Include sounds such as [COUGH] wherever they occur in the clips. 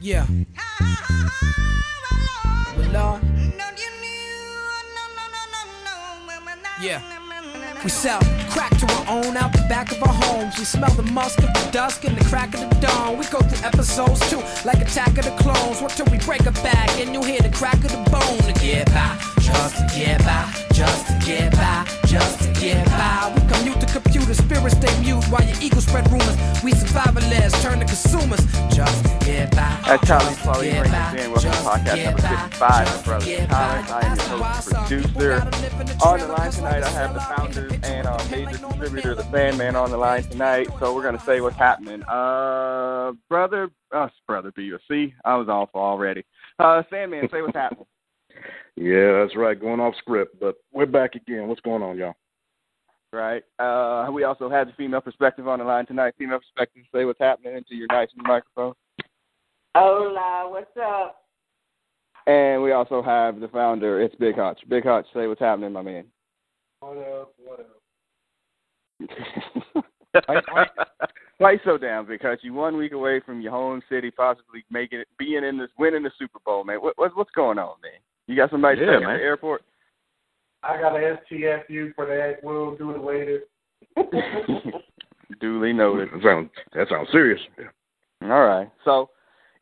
Yeah. Lord. Yeah. We sell crack to our own out the back of our homes. We smell the musk of the dusk and the crack of the dawn. We go through episodes too, like Attack of the Clones. What till we break a back and you hear the crack of the bone by, just to get by, just to get by, just to get by. We commute to computer spirits stay mute while your ego spread rumors. We survivalists turn to consumers, just to get by. That's Charlie Slowly bringing us in. Welcome to podcast number 55 of Brothers Comics. I am your host, producer. On the line tonight, I have the founder and uh, major contributor, the Sandman, on the line tonight. So we're going to say what's happening. Uh, brother, us, brother Beaver. See, I was off already. Uh, Sandman, say what's happening. Yeah, that's right. Going off script, but we're back again. What's going on, y'all? Right. Uh, we also have the female perspective on the line tonight. Female perspective, say what's happening into your nice new microphone. Hola, what's up? And we also have the founder. It's Big Hutch. Big Hutch, say what's happening, my man. What up? What up? [LAUGHS] why, why, why so down? Because you one week away from your home city, possibly making it, being in this, winning the Super Bowl, man. What, what what's going on, man? You got somebody Yeah, stuck man. at the airport? I got a STFU for that. We'll do it later. [LAUGHS] Duly noted. That sounds that sounds serious. All right. So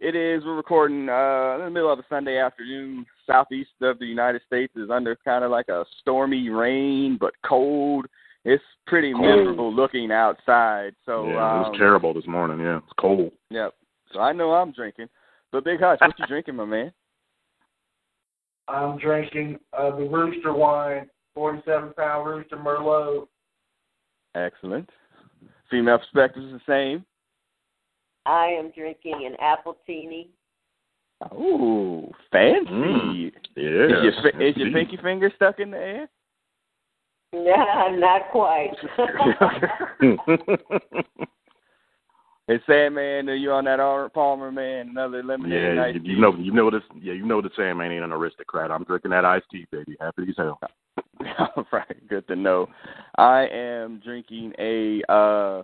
it is. We're recording uh, in the middle of a Sunday afternoon. Southeast of the United States is under kind of like a stormy rain, but cold. It's pretty miserable looking outside. So yeah, it um, was terrible this morning. Yeah, it's cold. Yep. So I know I'm drinking. But Big Hutch, what you [LAUGHS] drinking, my man? I'm drinking uh, the Rooster wine, 47 pound Rooster Merlot. Excellent. Female perspective is the same. I am drinking an apple teeny. Ooh, fancy. Mm. Yeah. Is your is your pinky finger stuck in the air? [LAUGHS] Nah, not quite. [LAUGHS] [LAUGHS] Hey, Sandman, are you on that Arnold Palmer, man? Another lemonade yeah, you, you know, you know this. Yeah, you know the Sandman ain't an aristocrat. I'm drinking that iced tea, baby. Happy as hell. [LAUGHS] All right, good to know. I am drinking a uh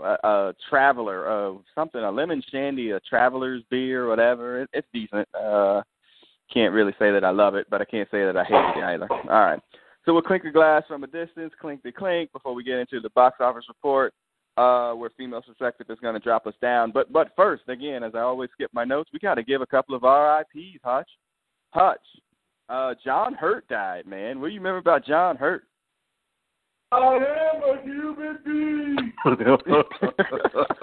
a, a traveler of something, a lemon shandy, a traveler's beer, whatever. It, it's decent. Uh can't really say that I love it, but I can't say that I hate it either. All right. So we'll clink a glass from a distance, clink the clink, before we get into the box office report, uh, where female perspective is going to drop us down. But but first, again, as I always skip my notes, we got to give a couple of RIPS, Hutch. Hutch, uh, John Hurt died, man. What do you remember about John Hurt? I am a human being. [LAUGHS]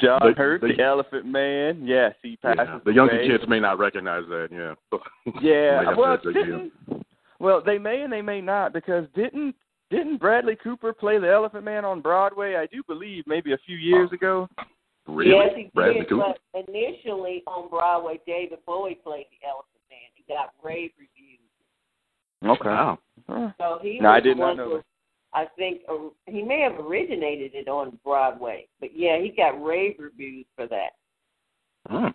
John The- Hurt, the, the- Elephant Man. Yes, he passes yeah, the younger away. kids may not recognize that. Yeah. Yeah, [LAUGHS] well, didn't, well, they may and they may not because didn't didn't Bradley Cooper play the Elephant Man on Broadway? I do believe maybe a few years ago. Really? Yes, he Bradley did. Cooper? But initially on Broadway, David Bowie played the Elephant Man. He got rave reviews. Okay. Wow. So he No, was I did the not one know who, I think uh, he may have originated it on Broadway, but yeah, he got rave reviews for that. Hmm.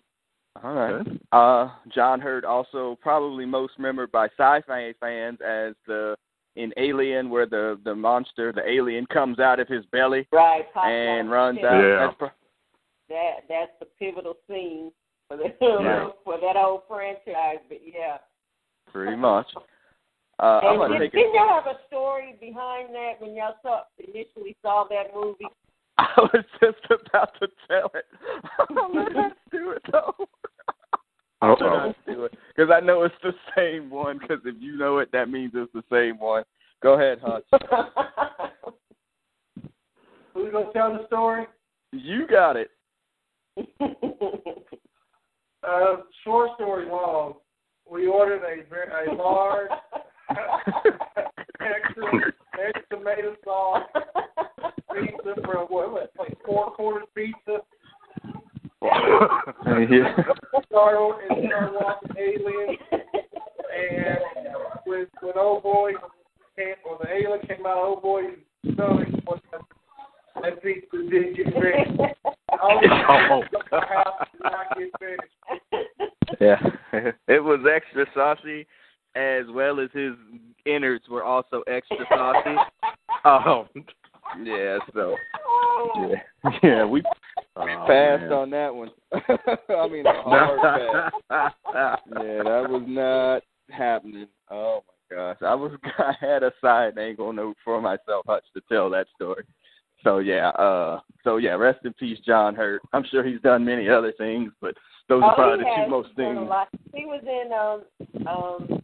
All right. Uh, John Hurt also probably most remembered by sci-fi fans as the in Alien, where the the monster, the alien, comes out of his belly Right, and runs out. Yeah. That's pro- That that's the pivotal scene for the [LAUGHS] Yeah. for that whole franchise. But yeah. pretty much. Uh, I'm And did, take didn't y'all have a story behind that when y'all saw initially saw that movie? [LAUGHS] I was just about to tell it. [LAUGHS] Let's do it though. Uh-oh. Let's do it because I know it's the [LAUGHS] same one. Because if you know it, that means it's the same one. Go ahead, Hutch. [LAUGHS] Who's gonna tell the story? You got it. [LAUGHS] Uh, short story long. We ordered a very a large extra extra tomato sauce pizza for what, what like four quarters pizza. Yeah. Started and started watching Alien, and when when old boy came, or the alien came out, old boy's [LAUGHS] stomach, was that pizza didn't get finished. Oh. house did not get finished. Yeah. [LAUGHS] it was extra saucy, as well as his innards were also extra saucy. Oh. [LAUGHS] Yeah, so Oh. yeah, yeah, we Oh, passed man. on that one. [LAUGHS] I mean, a [LAUGHS] hard pass. Yeah, that was not happening. Oh my gosh, I was [LAUGHS] I had a side angle note for myself, Hutch, to tell that story. So yeah, uh, so yeah, rest in peace, John Hurt. I'm sure he's done many other things, but those are Oh, probably the two most things. He was in um um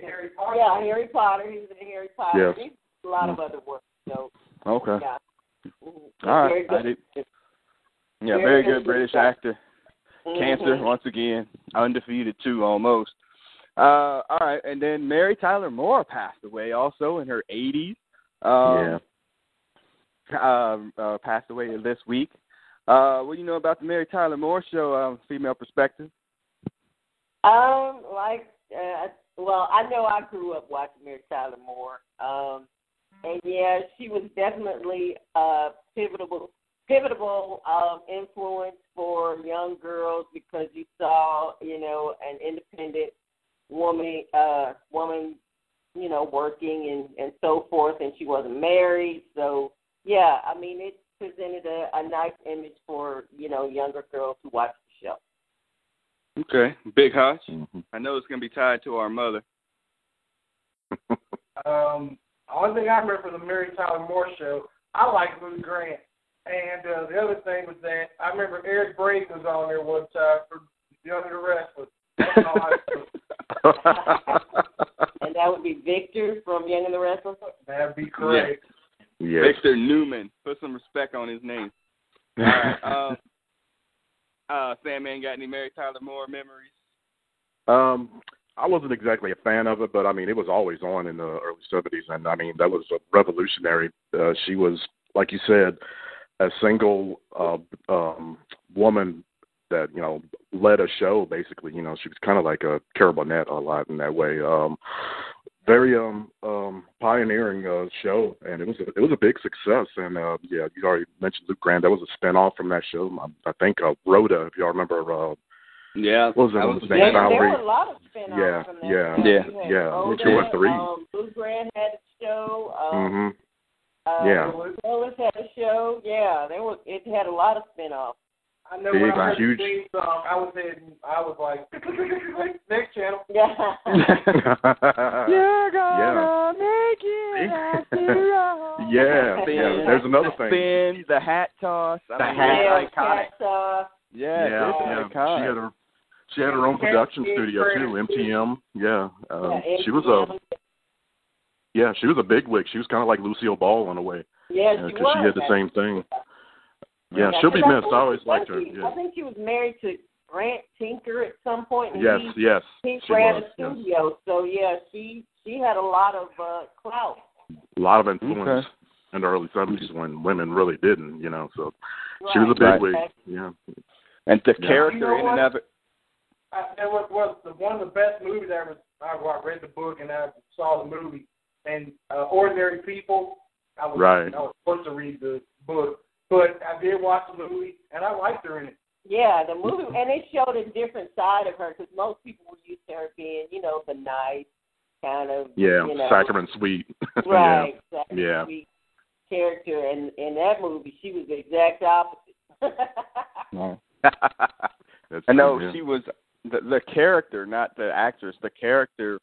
Harry Potter. yeah Harry Potter. He was in Harry Potter. Yes. He did a lot of other work. So Okay, yeah. All right, Very I good. did. Yeah, Very very good good British stuff. actor. Cancer Mhm. once again, undefeated too, almost. Uh, all right, and then Mary Tyler Moore passed away also in her 80s. Um, uh, uh, passed away this week. Uh, what do you know about the Mary Tyler Moore show? Um, female perspective. Um, like, uh, well, I know I grew up watching Mary Tyler Moore. Um, and yeah, she was definitely a pivotal, pivotal um, influence for young girls because you saw, you know, an independent woman, uh, woman, you know, working and and so forth, and she wasn't married. So yeah, I mean, it presented a, a nice image for you know younger girls who watch the show. Okay, Big Hutch. Mhm. I know it's gonna be tied to our mother. Um, only thing I remember from the Mary Tyler Moore show, I like Lou Grant. And uh, the other thing was that I remember Eric Braeden was on there one time for Young and the Restless. That's all I [LAUGHS] and that would be Victor from Young and the Restless. That'd be correct. yes. Victor Newman. Put some respect on his name. [LAUGHS] All right. Um, uh, Sandman, got any Mary Tyler Moore memories? Um, I wasn't exactly a fan of it, but I mean, it was always on in the early seventies, and I mean, that was a revolutionary. Uh, she was, like you said, a single uh, um, woman that you know led a show. Basically, you know, she was kind of like a Carol a lot in that way. Um, very um um pioneering uh show and it was a, it was a big success and uh yeah you already mentioned Lou Grant that was a spin off from that show I, I think uh Rhoda if y'all remember uh Yeah, What was that that one? was Thank There, there were a lot of spin-offs Yeah, from that. yeah. show. Yeah. Had Yeah, Rhoda, two or three. Um, Lou Grant had a show. Um, mhm uh, Yeah. Phyllis had a show. Yeah, there was. It had a lot of spin-offs. I know Big, when I heard huge. the theme song, I was heading, I was like, [LAUGHS] next channel. [LAUGHS] Yeah. You're Yeah. make it after [LAUGHS] all. yeah, Spin, yeah. There's another thing. Spin, the hat toss. I The mean, hat. yeah, iconic. Cat, uh, Yeah, yeah, yeah. She had her she had her own production studio too, MTM. Yeah, um, yeah, she was a yeah, she was a bigwig. She was kind of like Lucille Ball in a way Yeah, because she she, had the same thing. Yeah, Yeah, she'll be missed. think- I always liked her. think she- I think she was married to Grant Tinker at some point. And Yes, he, yes, he ran was. a yes. studio. So yeah, she she had a lot of uh, clout. A lot of influence Okay. in the early '70s when women really didn't, you know. So she was a Right. bigwig. Right. Yeah. And the Yeah. character You know in and of it. I, that was, was the, one of the best movies I ever. I, I read the book and I saw the movie. And uh, Ordinary People. I was Right. I was supposed to read the book, but I did watch the movie and I liked her in it. Yeah, the movie, and it showed a different side of her because most people were used to her being, you know, the nice kind of, Yeah, you know, sacrament sweet. [LAUGHS] right, exactly, Yeah. sweet character. And in that movie, she was the exact opposite. [LAUGHS] [LAUGHS] That's I know true, yeah. she was the the character, not the actress. The character.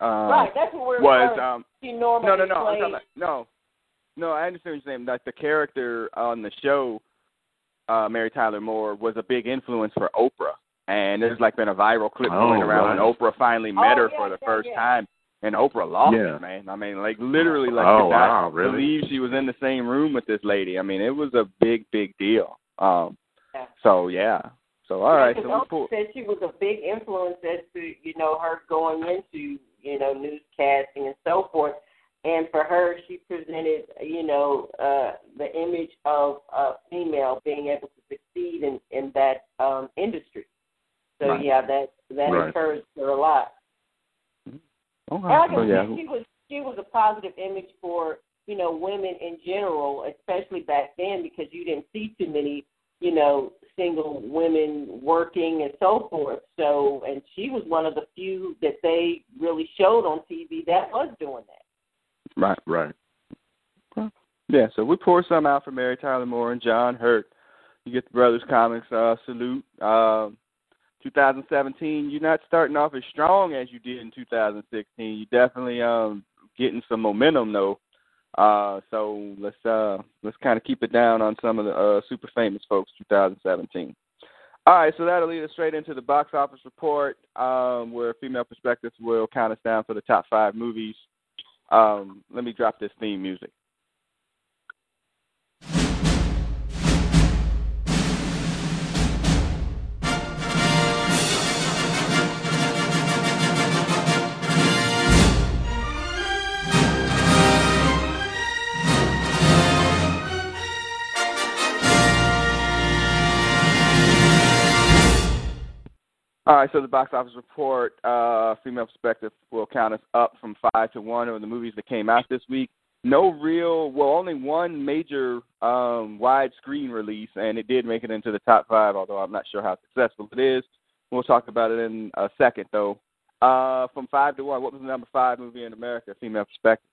Um, right, that's what we're was referring- um she normally no no no played. about, no no I understand what you're saying. Like the character on the show, uh, Mary Tyler Moore was a big influence for Oprah, and there's like been a viral clip Oh, going around when. Oprah finally met Oh, her yeah, for the yeah, first yeah. time, and Oprah lost Yeah. it, man. I mean, like literally, like Oh, could not wow, really? believe she was in the same room with this lady. I mean, it was a big big deal. Um, Yeah. so yeah. So all right, so Because we pull. Said she was a big influence as to you know her going into you know newscasting and so forth. And for her, she presented you know uh, the image of a female being able to succeed in in that um, industry. So Right. yeah, that that Right. encouraged her a lot. Okay. And like So yeah. she was she was a positive image for you know women in general, especially back then because you didn't see too many you know single women working and so forth. So and she was one of the few that they really showed on TV that was doing that. Right. Right. Yeah, so we pour some out for Mary Tyler Moore and John Hurt. You get the Brothers Comics uh, salute. Um, 2017, you're not starting off as strong as you did in 2016. You're definitely um getting some momentum though. Uh, so let's uh let's kind of keep it down on some of the uh, super famous folks 2017. All right, so that'll lead us straight into the box office report, um, where female perspectives will count us down for the top five movies. Um, let me drop this theme music. All right, so the box office report, uh, female perspective, will count us up from five to one of the movies that came out this week. No real, well, only one major um, widescreen release, and it did make it into the top five, although I'm not sure how successful it is. We'll talk about it in a second, though. Uh, from five to one, what was the number five movie in America, female perspective?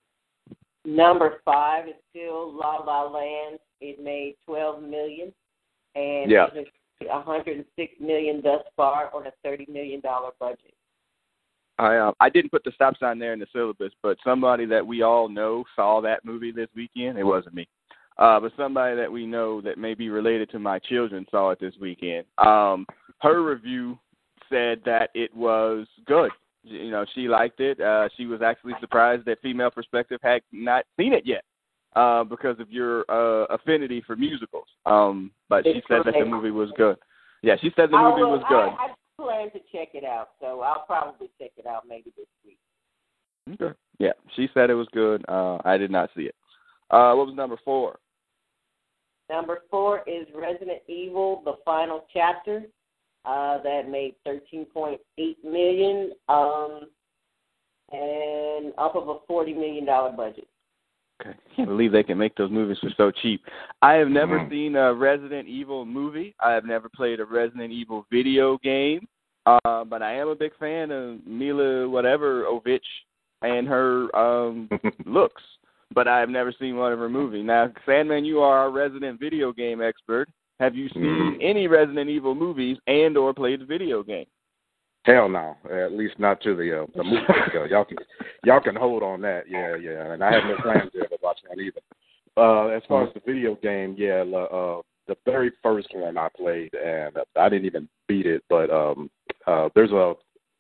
Number five is still La La Land. It made twelve million, and Yeah. it was 106 million thus far on a 30 million dollar budget. I uh, I didn't put the stop sign there in the syllabus, but somebody that we all know saw that movie this weekend. It wasn't me, uh, but somebody that we know that may be related to my children saw it this weekend. Um, her review said that it was good. You know, she liked it. Uh, she was actually surprised that Female Perspective had not seen it yet uh, because of your uh, affinity for musicals. Um, but she It's said that the movie was good. Yeah, she said the movie will- was good. I, I plan to check it out, so I'll probably check it out maybe this week. Okay. Yeah, she said it was good. Uh, I did not see it. Uh, what was number four? Number four is Resident Evil: The Final Chapter. Uh, that made 13.8 million, um, and off of a 40 million dollar budget. Okay. Can't believe they can make those movies for so cheap. I have never Mhm. seen a Resident Evil movie. I have never played a Resident Evil video game. Uh, but I am a big fan of Mila whatever Ovich and her um [LAUGHS] looks. But I have never seen one of her movies. Now, Sandman, you are our resident video game expert. Have you seen Mhm. any Resident Evil movies and or played the video game? Hell no, at least not to the uh, the [LAUGHS] movie. uh, y'all can y'all can hold on that. Yeah, yeah. And I have no plans to ever watch one either. Uh, as far as the video game, yeah, uh, the very first one I played, and I didn't even beat it. But um, uh, there's a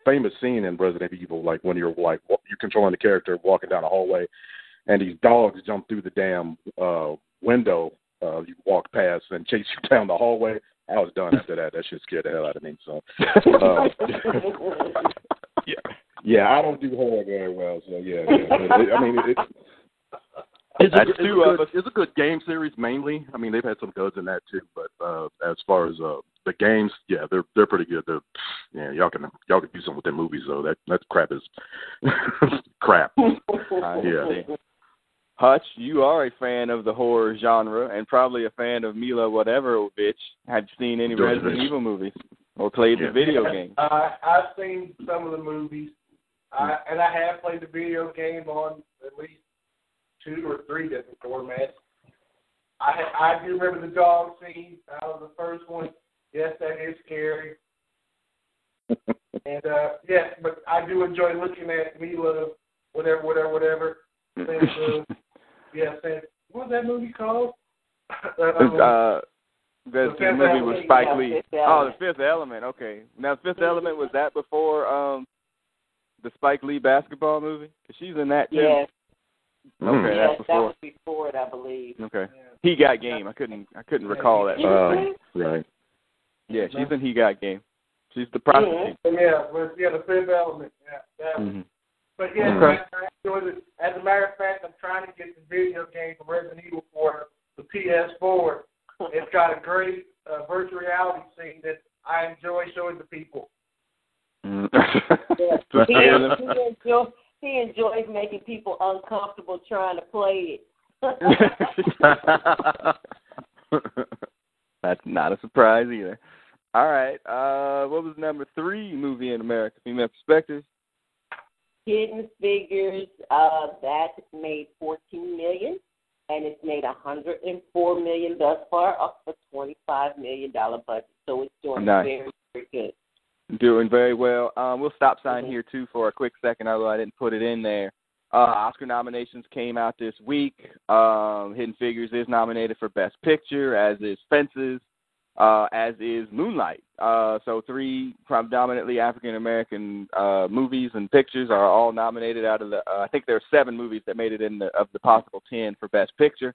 famous scene in Resident Evil, like when you're like you're controlling the character walking down a hallway, and these dogs jump through the damn uh, window uh, you walk past and [LAUGHS] chase you down the hallway. I was done after that. That shit scared the hell out of me. So, uh, [LAUGHS] yeah, yeah, I don't do horror very well. So yeah, yeah. It, I mean, it, it's, a, good- it's, a two of good, it's a good game series mainly. I mean, they've had some goods in that too. But uh, as far as uh, the games, yeah, they're they're pretty good. They're yeah, y'all can y'all can do something with their movies though. That that crap is [LAUGHS] crap. [LAUGHS] I Yeah. See. Hutch, you are a fan of the horror genre and probably a fan of Mila whatever bitch. Have you seen any George Resident Bitch. Evil movies or played Yeah. the video game? Uh, I've seen some of the movies, I, and I have played the video game on at least two or three different formats. I ha- I do remember the dog scene out of the first one. Yes, that is scary. [LAUGHS] And uh, yes, but I do enjoy looking at Mila, whatever, whatever, whatever. Since, [LAUGHS] uh, yeah, since what was that movie called? [LAUGHS] Um, uh, that's The the movie with Element, Spike yeah, Lee. Oh, the Fifth Element. Okay, now Fifth Element was that before um the Spike Lee basketball movie? 'Cause she's in that too. Yes, Okay, yes, that's that was before it, I believe. Okay, yeah. he got game. I couldn't. I couldn't recall that. Uh, right. yeah, she's in He Got Game. She's the prostitute. Yeah, well, yeah, the fifth element. Yeah, that was. But yeah, Okay. I, I enjoyed it. As a matter of fact, I'm trying to get the video game for Resident Evil for the PS4. It's got a great uh, virtual reality scene that I enjoy showing to people. Mm. [LAUGHS] Yeah. He, he, enjoy, he enjoys making people uncomfortable trying to play it. [LAUGHS] That's not a surprise either. All right. Uh, what was number three movie in America? Female perspective. Hidden Figures, uh, that made 14 million. and it's made a hundred and four million thus far, off a twenty-five million dollar budget. So it's doing Nice. very, very good. Doing very well. Um, we'll stop sign Mhm. here too for a quick second, although I didn't put it in there. Uh, Oscar nominations came out this week. Um, Hidden Figures is nominated for Best Picture, as is Fences, uh, as is Moonlight. Uh, so three predominantly African American uh, movies and pictures are all nominated out of the. Uh, I think there are seven movies that made it in the of the possible ten for Best Picture.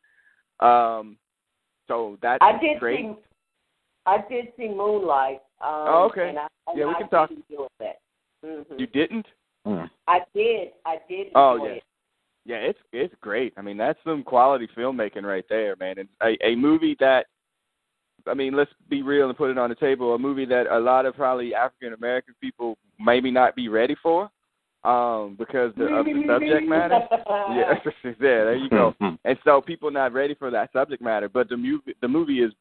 Um, so that's I did great. see, I did see Moonlight. Um, Oh, okay. And I, and Yeah, we I can talk. did enjoy that. hmm You didn't? I did. I did enjoy Oh, yeah. it. Yeah, it's it's great. I mean, that's some quality filmmaking right there, man. And a, a movie that, I mean, let's be real and put it on the table. A movie that a lot of probably African American people maybe not be ready for, um, because the, of the [LAUGHS] subject matter. yeah, [LAUGHS] yeah, there you go. [LAUGHS] And so people not ready for that subject matter, but the movie the movie is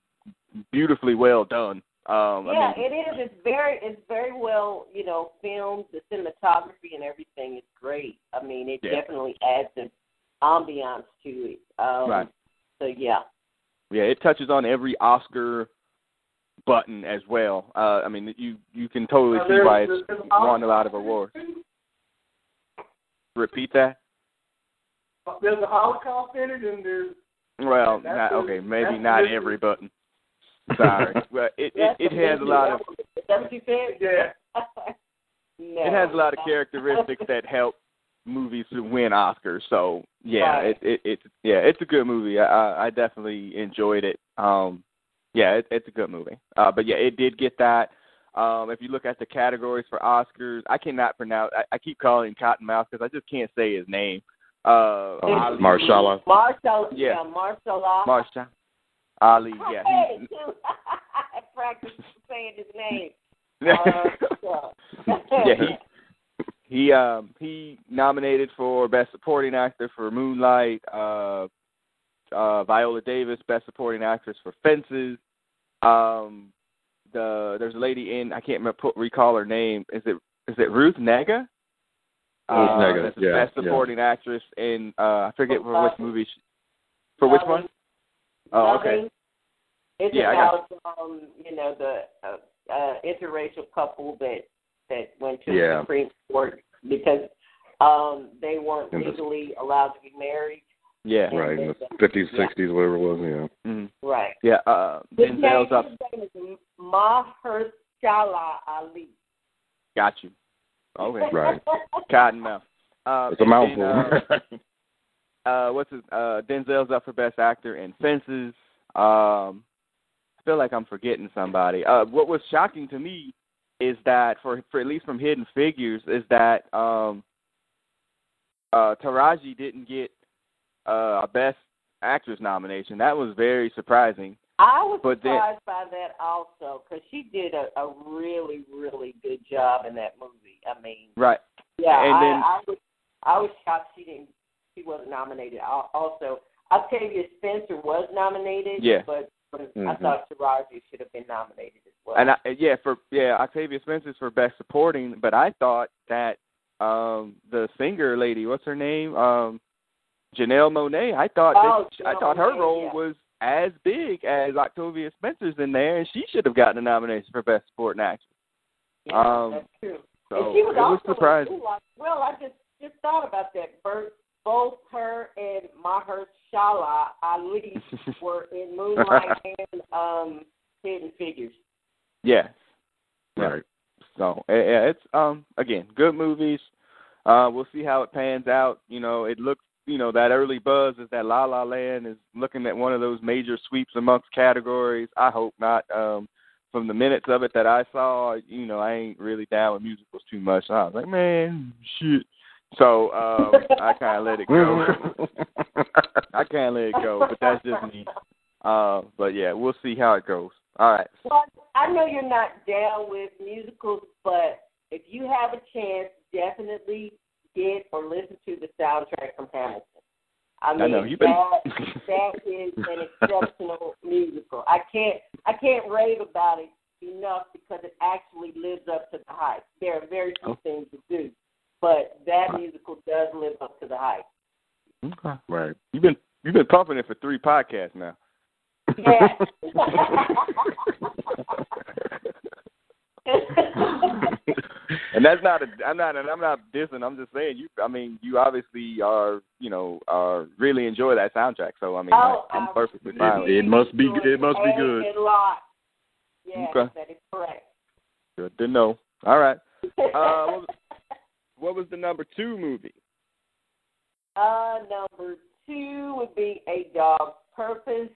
beautifully well done. Um, Yeah, I mean, it is. It's very, it's very well, you know, filmed. The cinematography and everything is great. I mean, it Yeah. definitely adds an ambiance to it. Um, Right. So yeah, Yeah, it touches on every Oscar button as well. Uh, I mean, you you can totally see why it's won a lot of awards. Repeat that. There's a Holocaust in it, and there's Well, not, okay, maybe not every button. Sorry, [LAUGHS] but it it, it has a lot of Is that what you said? yeah. no, it has a lot of [LAUGHS] characteristics that help movies to win Oscars. So yeah, Right. it it it's yeah, it's a good movie. I I I definitely enjoyed it. Um, yeah, it, it's a good movie. Uh, but yeah, it did get that. Um, if you look at the categories for Oscars, I cannot pronounce. I, I keep calling him Cottonmouth because I just can't say his name. Uh, Um, Ali- Marshala. Marshall, Yeah. yeah, Marshall. uh, Marsha. Ali, yeah. Hey, [LAUGHS] he- I practiced saying his name. [LAUGHS] Uh, so. yeah, he [LAUGHS] he um he nominated for best supporting actor for Moonlight. Uh, uh, Viola Davis, best supporting actress for Fences. Um, the there's a lady in I can't remember, put, recall her name. Is it is it Ruth Negga? Ruth Uh, Negga, that's the yeah, best supporting actress in uh I forget for which movie. She, for which one? Oh, okay. It's Yeah, I got about um, you know the uh, uh, interracial couple that that went to Yeah. the Supreme Court because um, they weren't In the- legally allowed to be married. Yeah. Right, in the fifties, Yeah. sixties, whatever it was, yeah. Mhm. Right. Yeah. Uh, His Denzel's name, up. his name is Mahershala Ali. Got you. Okay. [LAUGHS] Right. Cottonmouth. Uh, It's a and then, mouthful. uh, [LAUGHS] uh, what's his? Uh, Denzel's up for best actor in Fences. Um, I feel like I'm forgetting somebody. Uh, what was shocking to me is that for for at least from Hidden Figures is that um, uh, Taraji didn't get uh, a best actress nomination. That was very surprising. I was But then- surprised by that also because she did a, a really, really good job in that movie. I mean, Right. yeah, And I, then- I was I was shocked she didn't she wasn't nominated. Al- Also, Octavia Spencer was nominated. Yeah. but, but I thought Taraji should have been nominated as well. And I, yeah, for yeah, Octavia Spencer's for best supporting, but I thought that um the singer lady, what's her name? Um Janelle Monáe. I thought Oh, that, I thought her role yeah. was as big as Octavia Spencer's in there, and she should have gotten a nomination for best supporting actress. yeah, um, that's true. So and she was it was also in surprising. Well, I just just thought about that. Bert, both her and Mahershala Ali [LAUGHS] were in Moonlight [LAUGHS] and um, Hidden Figures. yeah. Right. So yeah, yeah, it's um again good movies. Uh, we'll see how it pans out. You know, it looks you know that early buzz is that La La Land is looking at one of those major sweeps amongst categories. I hope not. Um, from the minutes of it that I saw, you know, I ain't really down with musicals too much. I was like, man, shit. So um, I kind of let it go. [LAUGHS] I can't let it go, but that's just me. Uh, but yeah, we'll see how it goes. All right. Well, I know you're not down with musicals, but if you have a chance, definitely get or listen to the soundtrack from Hamilton. I mean, know, you've been- that that is an exceptional musical. I can't I can't rave about it enough because it actually lives up to the hype. There are very few Oh. things to do, but that musical does live up to the hype. Okay. Right. You've been You've been pumping it for three podcasts now. Yeah. and that's not a I'm not and I'm not dissing, I'm just saying you I mean, you obviously are, you know, are really enjoy that soundtrack. So I mean Oh, I, I'm I perfectly fine It, it. it must be it must be good. A lot. Yes, Okay. that is correct. Good to know. All right. [LAUGHS] Uh what was, the number two movie? Uh, number two would be A Dog's Purpose,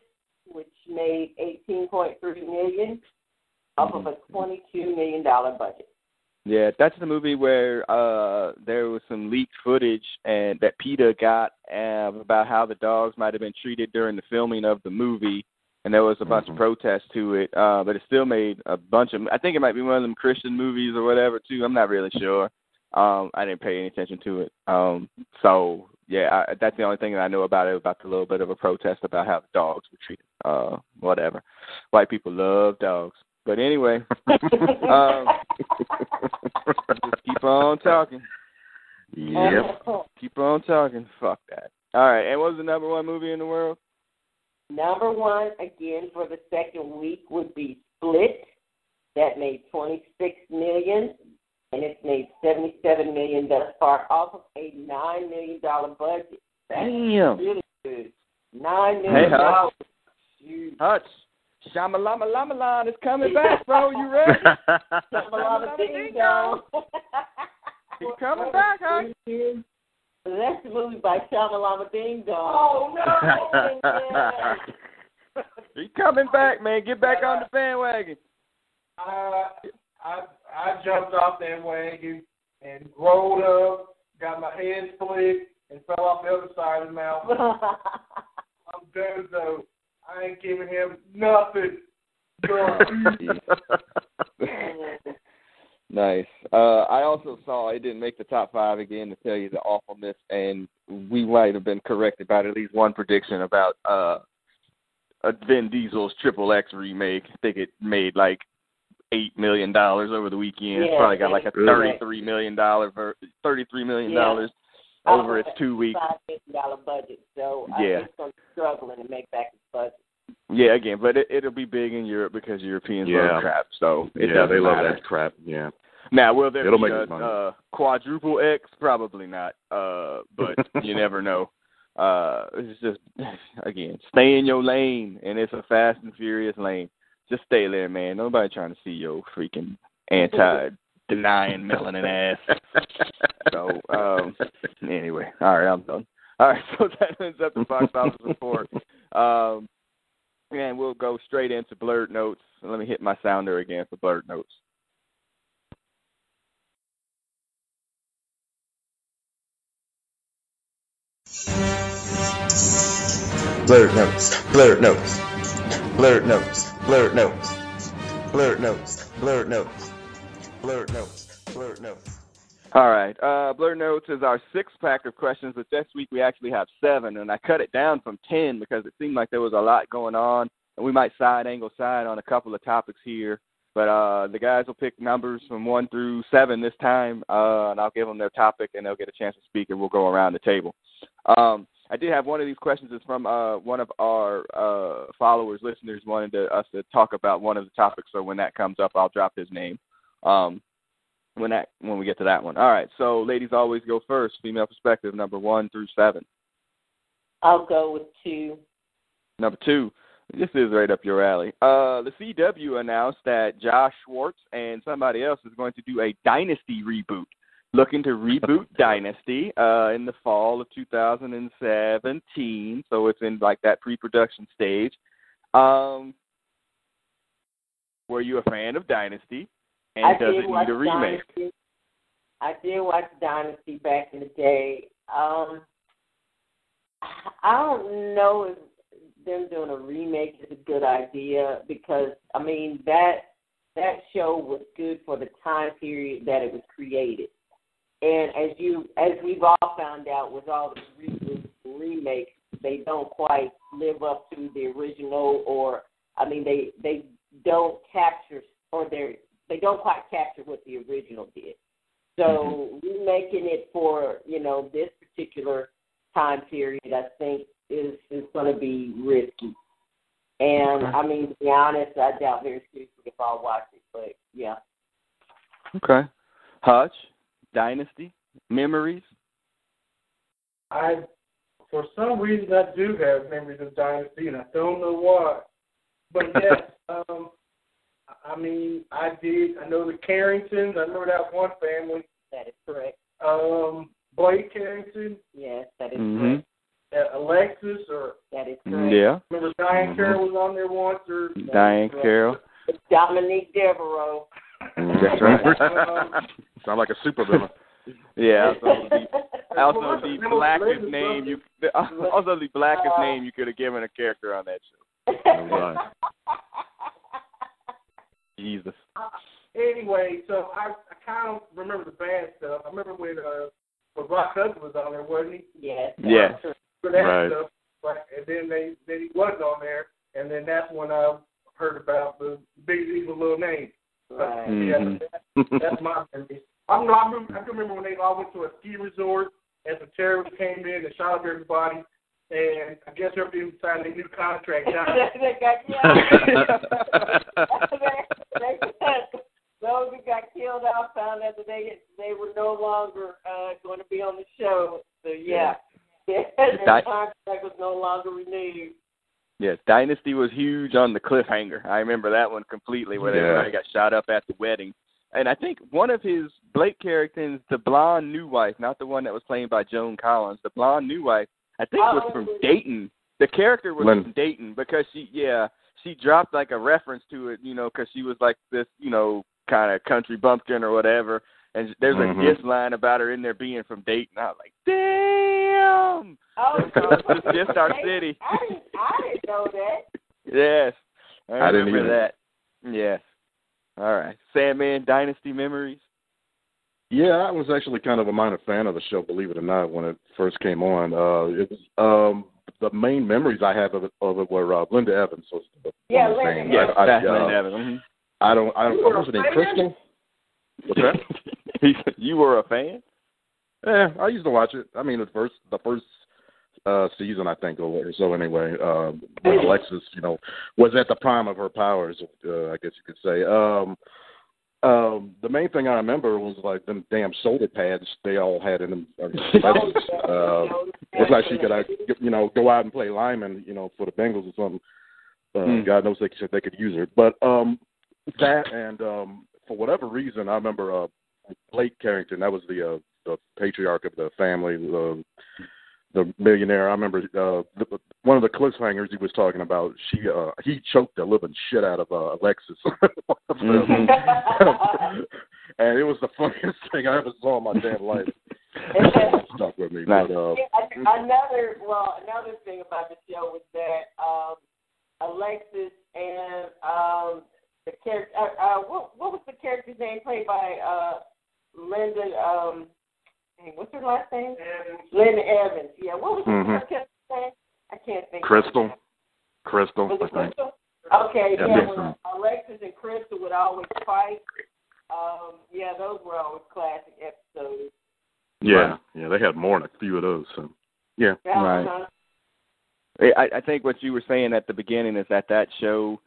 which made eighteen point three million off of a twenty two million dollar budget. Yeah, that's the movie where uh there was some leaked footage and that PETA got uh, about how the dogs might have been treated during the filming of the movie, and there was a bunch Mhm. of protests to it. Uh, but it still made a bunch of. I think it might be one of them Christian movies or whatever too. I'm not really sure. Um, I didn't pay any attention to it. Um, so yeah, I, that's the only thing that I know about it. About the little bit of a protest about how the dogs were treated. Uh, whatever. White people love dogs. But anyway, [LAUGHS] um, just keep on talking. Yep. Keep on talking. Fuck that. All right. And what was the number one movie in the world? Number one, again for the second week, would be Split. That made twenty six million, and it's made seventy seven million thus far, off of a nine million dollar budget. That's Damn. really good. Nine Hey, million Hutch. dollars. Huge. Hutch. Shamalama Lamalan is coming back, bro. You ready? [LAUGHS] Shamalama Ding Dong. He's coming back, Hutch. That's the movie by Shamalama Ding Dong. Oh no. [LAUGHS] He's coming back, man. Get back on the bandwagon. I I I jumped off that wagon and rolled up, got my head split, and fell off the other side of the mountain. [LAUGHS] I'm done though. I ain't giving him nothing. [LAUGHS] nice. Uh, I also saw it didn't make the top five again to tell you the awfulness, and we might have been corrected about at least one prediction about uh, a Vin Diesel's Triple X remake. I think it made like eight million dollars over the weekend. It's probably got like a thirty-three million dollar, ver- thirty-three million dollars Yeah. over its two weeks. Five million dollar budget, so I Yeah. think it's going to struggle to make back its budget. Yeah, again, but it, it'll be big in Europe because Europeans Yeah. love crap. So it yeah, they love matter. that crap. Yeah. Now, will there It'll be make a uh, quadruple X? Probably not. Uh, but [LAUGHS] you never know. Uh, it's just [LAUGHS] again, stay in your lane, and it's a fast and furious lane. Just stay there, man. Nobody trying to see your freaking anti-denying melanin ass. [LAUGHS] So, um, anyway, all right, I'm done. All right, [LAUGHS] so that ends up the box office report. Um, and we'll go straight into blurred notes. Let me hit my sounder again for blurred notes. Blurred notes, blurred notes, blurred notes, blurred notes, blurred notes, blurred notes, blurred notes, blurred notes. All right. Uh, Blur Notes is our six pack of questions, but this week we actually have seven, and I cut it down from ten because it seemed like there was a lot going on, and we might side angle side on a couple of topics here. But uh, the guys will pick numbers from one through seven this time, uh, and I'll give them their topic, and they'll get a chance to speak, and we'll go around the table. Um, I did have one of these questions is from uh, one of our uh, followers, listeners, wanted to, us to talk about one of the topics. So when that comes up, I'll drop his name. Um, when that when we get to that one. All right. So ladies always go first. Female perspective number one through seven. I'll go with two. Number two. This is right up your alley. Uh, the CW announced that Josh Schwartz and somebody else is going to do a Dynasty reboot. Looking to reboot [LAUGHS] Dynasty uh, in the fall of 2017, so it's in like that pre-production stage. Um, were you a fan of Dynasty? And I does it need a remake? Dynasty. I did watch Dynasty back in the day. Um, I don't know if them doing a remake is a good idea because I mean that that show was good for the time period that it was created. And as you as we've all found out with all the and remakes, they don't quite live up to the original or I mean they they don't capture or they they don't quite capture what the original did. So mm-hmm. remaking it for, you know, this particular time period I think is is going to be risky. And Okay. I mean, to be honest, I doubt very seriously if I'll watch it. But yeah, Okay. Hutch, Dynasty, Memories. I, for some reason, I do have memories of Dynasty, and I don't know why. But [LAUGHS] yes, um, I mean, I did. I know the Carringtons. I remember that one family. that is correct. Um, Blake Carrington, Yes, that is Mm-hmm. correct. uh, Alexis, or That is correct. Yeah. remember Diane Mhm. Carroll was on there once, or Diane Carroll. Dominique Devereaux. That's right. [LAUGHS] Um, Sound like a supervillain. [LAUGHS] Yeah. Also the, also the blackest name you [LAUGHS] also the blackest Uh, name you could have given a character on that show. right. [LAUGHS] Jesus. anyway, so I, I kind of remember the bad stuff. I remember when uh, when Rock Hudson was on there, wasn't he? yes. Yes. For that Right. stuff, like, and then they then he wasn't on there, and then that's when I heard about the big evil little name. Right. Mhm. Yeah, that, that's my memory. I'm, I remember, I can remember when they all went to a ski resort and some terrorists came in and shot up everybody, and I guess everybody signed a new contract. [LAUGHS] They got killed. [LAUGHS] [LAUGHS] they, those who got killed out found out that they they were no longer uh, going to be on the show. So yeah, yeah. their Di- contract was no longer renewed. Yes, Dynasty was huge on the cliffhanger. I remember that one completely, where Yeah. everybody got shot up at the wedding. And I think one of his Blake characters, the blonde new wife, not the one that was played by Joan Collins, the blonde new wife, I think was from Oh. Dayton. The character was Lynn. from Dayton because she, yeah, she dropped like a reference to it, you know, because she was like this, you know, kind of country bumpkin or whatever. And there's a Mhm. diss line about her in there being from Dayton. I was like, damn. Oh, [LAUGHS] It's just our city. I didn't, I didn't know that. Yes. I I didn't remember that. Yes. All right. Sandman Dynasty Memories. Yeah, I was actually kind of a minor fan of the show, believe it or not, when it first came on. Uh, it was um, the main memories I have of it, of it were uh, Linda Evans was the Yeah, Linda name. Yes, I, I, that's uh, Linda Evans. I don't. I don't. You were What was her name? Krystle. What's that? [LAUGHS] You were a fan? Yeah, I used to watch it. I mean, the first the first uh season, I think, or so anyway. Uh, when Alexis, you know, was at the prime of her powers, uh, I guess you could say. Um, um, the main thing I remember was like them damn shoulder pads they all had in them. [LAUGHS] Uh, uh, looks like she could, uh, you know, go out and play lineman, you know, for the Bengals or something. Uh, Hmm. God knows they could they could use her, but um, that and um, for whatever reason, I remember uh, Blake Carrington. That was the uh, the patriarch of the family, the the millionaire. I remember uh, the, one of the cliffhangers he was talking about. She uh, he choked the living shit out of uh, Alexis, [LAUGHS] Mhm. [LAUGHS] and it was the funniest thing I ever saw in my damn life. [LAUGHS] Stuck with me. Nice. But, uh, another well, another thing about the show was that um, Alexis and um, the character. Uh, uh, what what was the character's name played by uh, Linda? Um, dang, what's her last name? Linda Evans. Yeah. What was Mhm. her character's name? I can't think. Krystle, Krystle, Was I it think. Krystle? Okay, Yeah, yeah. When Alexis and Krystle would always fight. Um, yeah, those were always classic episodes. Yeah, yeah, they had more than a few of those. So, yeah. Right. Uh-huh. I, I think what you were saying at the beginning is that that show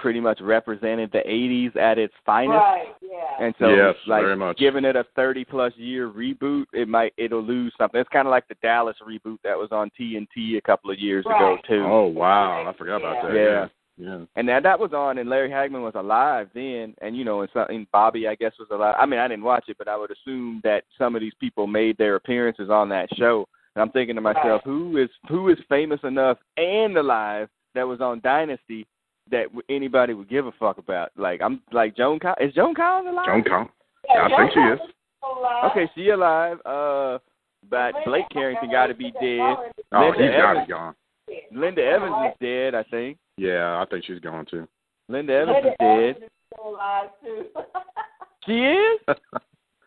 pretty much represented the 80s at its finest. Right. Yeah. And so, Yes, like very much. giving it a thirty plus year reboot, it might it'll lose something. It's kind of like the Dallas reboot that was on TNT a couple of years ago too. Oh wow, I forgot about that. Yeah. yeah. And that that was on, and Larry Hagman was alive then, and you know, and something Bobby I guess was alive. I mean, I didn't watch it, but I would assume that some of these people made their appearances on that show. And I'm thinking to myself, Right. who is who is famous enough and alive that was on Dynasty that anybody would give a fuck about? Like I'm like Joan. Col- is Joan Collins alive? Joan Con. Yeah, I think she is. Okay, she alive. Uh, but Blake Carrington got to be dead. Oh, Linda he's got Evans. it gone. Linda Evans is dead, I think. Yeah, I think she's gone too. Linda Evans Linda is dead. Evans is still alive too. She is? [LAUGHS]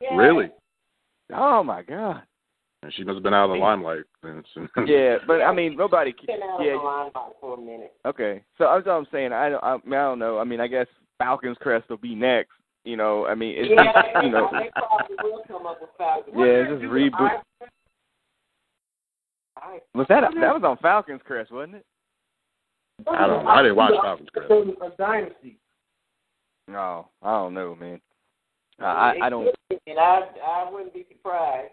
Yeah. Really? Oh my god. And she must have been out of the limelight. then. [LAUGHS] Yeah, but I mean nobody. Been out of Yeah. the limelight for a minute. Okay, so that's what I'm saying. I don't. I, mean, I don't know. I mean, I guess Falcon's Crest will be next. You know, I mean, it's yeah, just, you know. they probably will come up with Falcon. Yeah, it's just reboot. I, Was that that was on Falcon's Crest, wasn't it? I don't. I didn't watch Falcon's Crest. A dynasty. No, I don't know, man. Uh, I I don't. And I I wouldn't be surprised.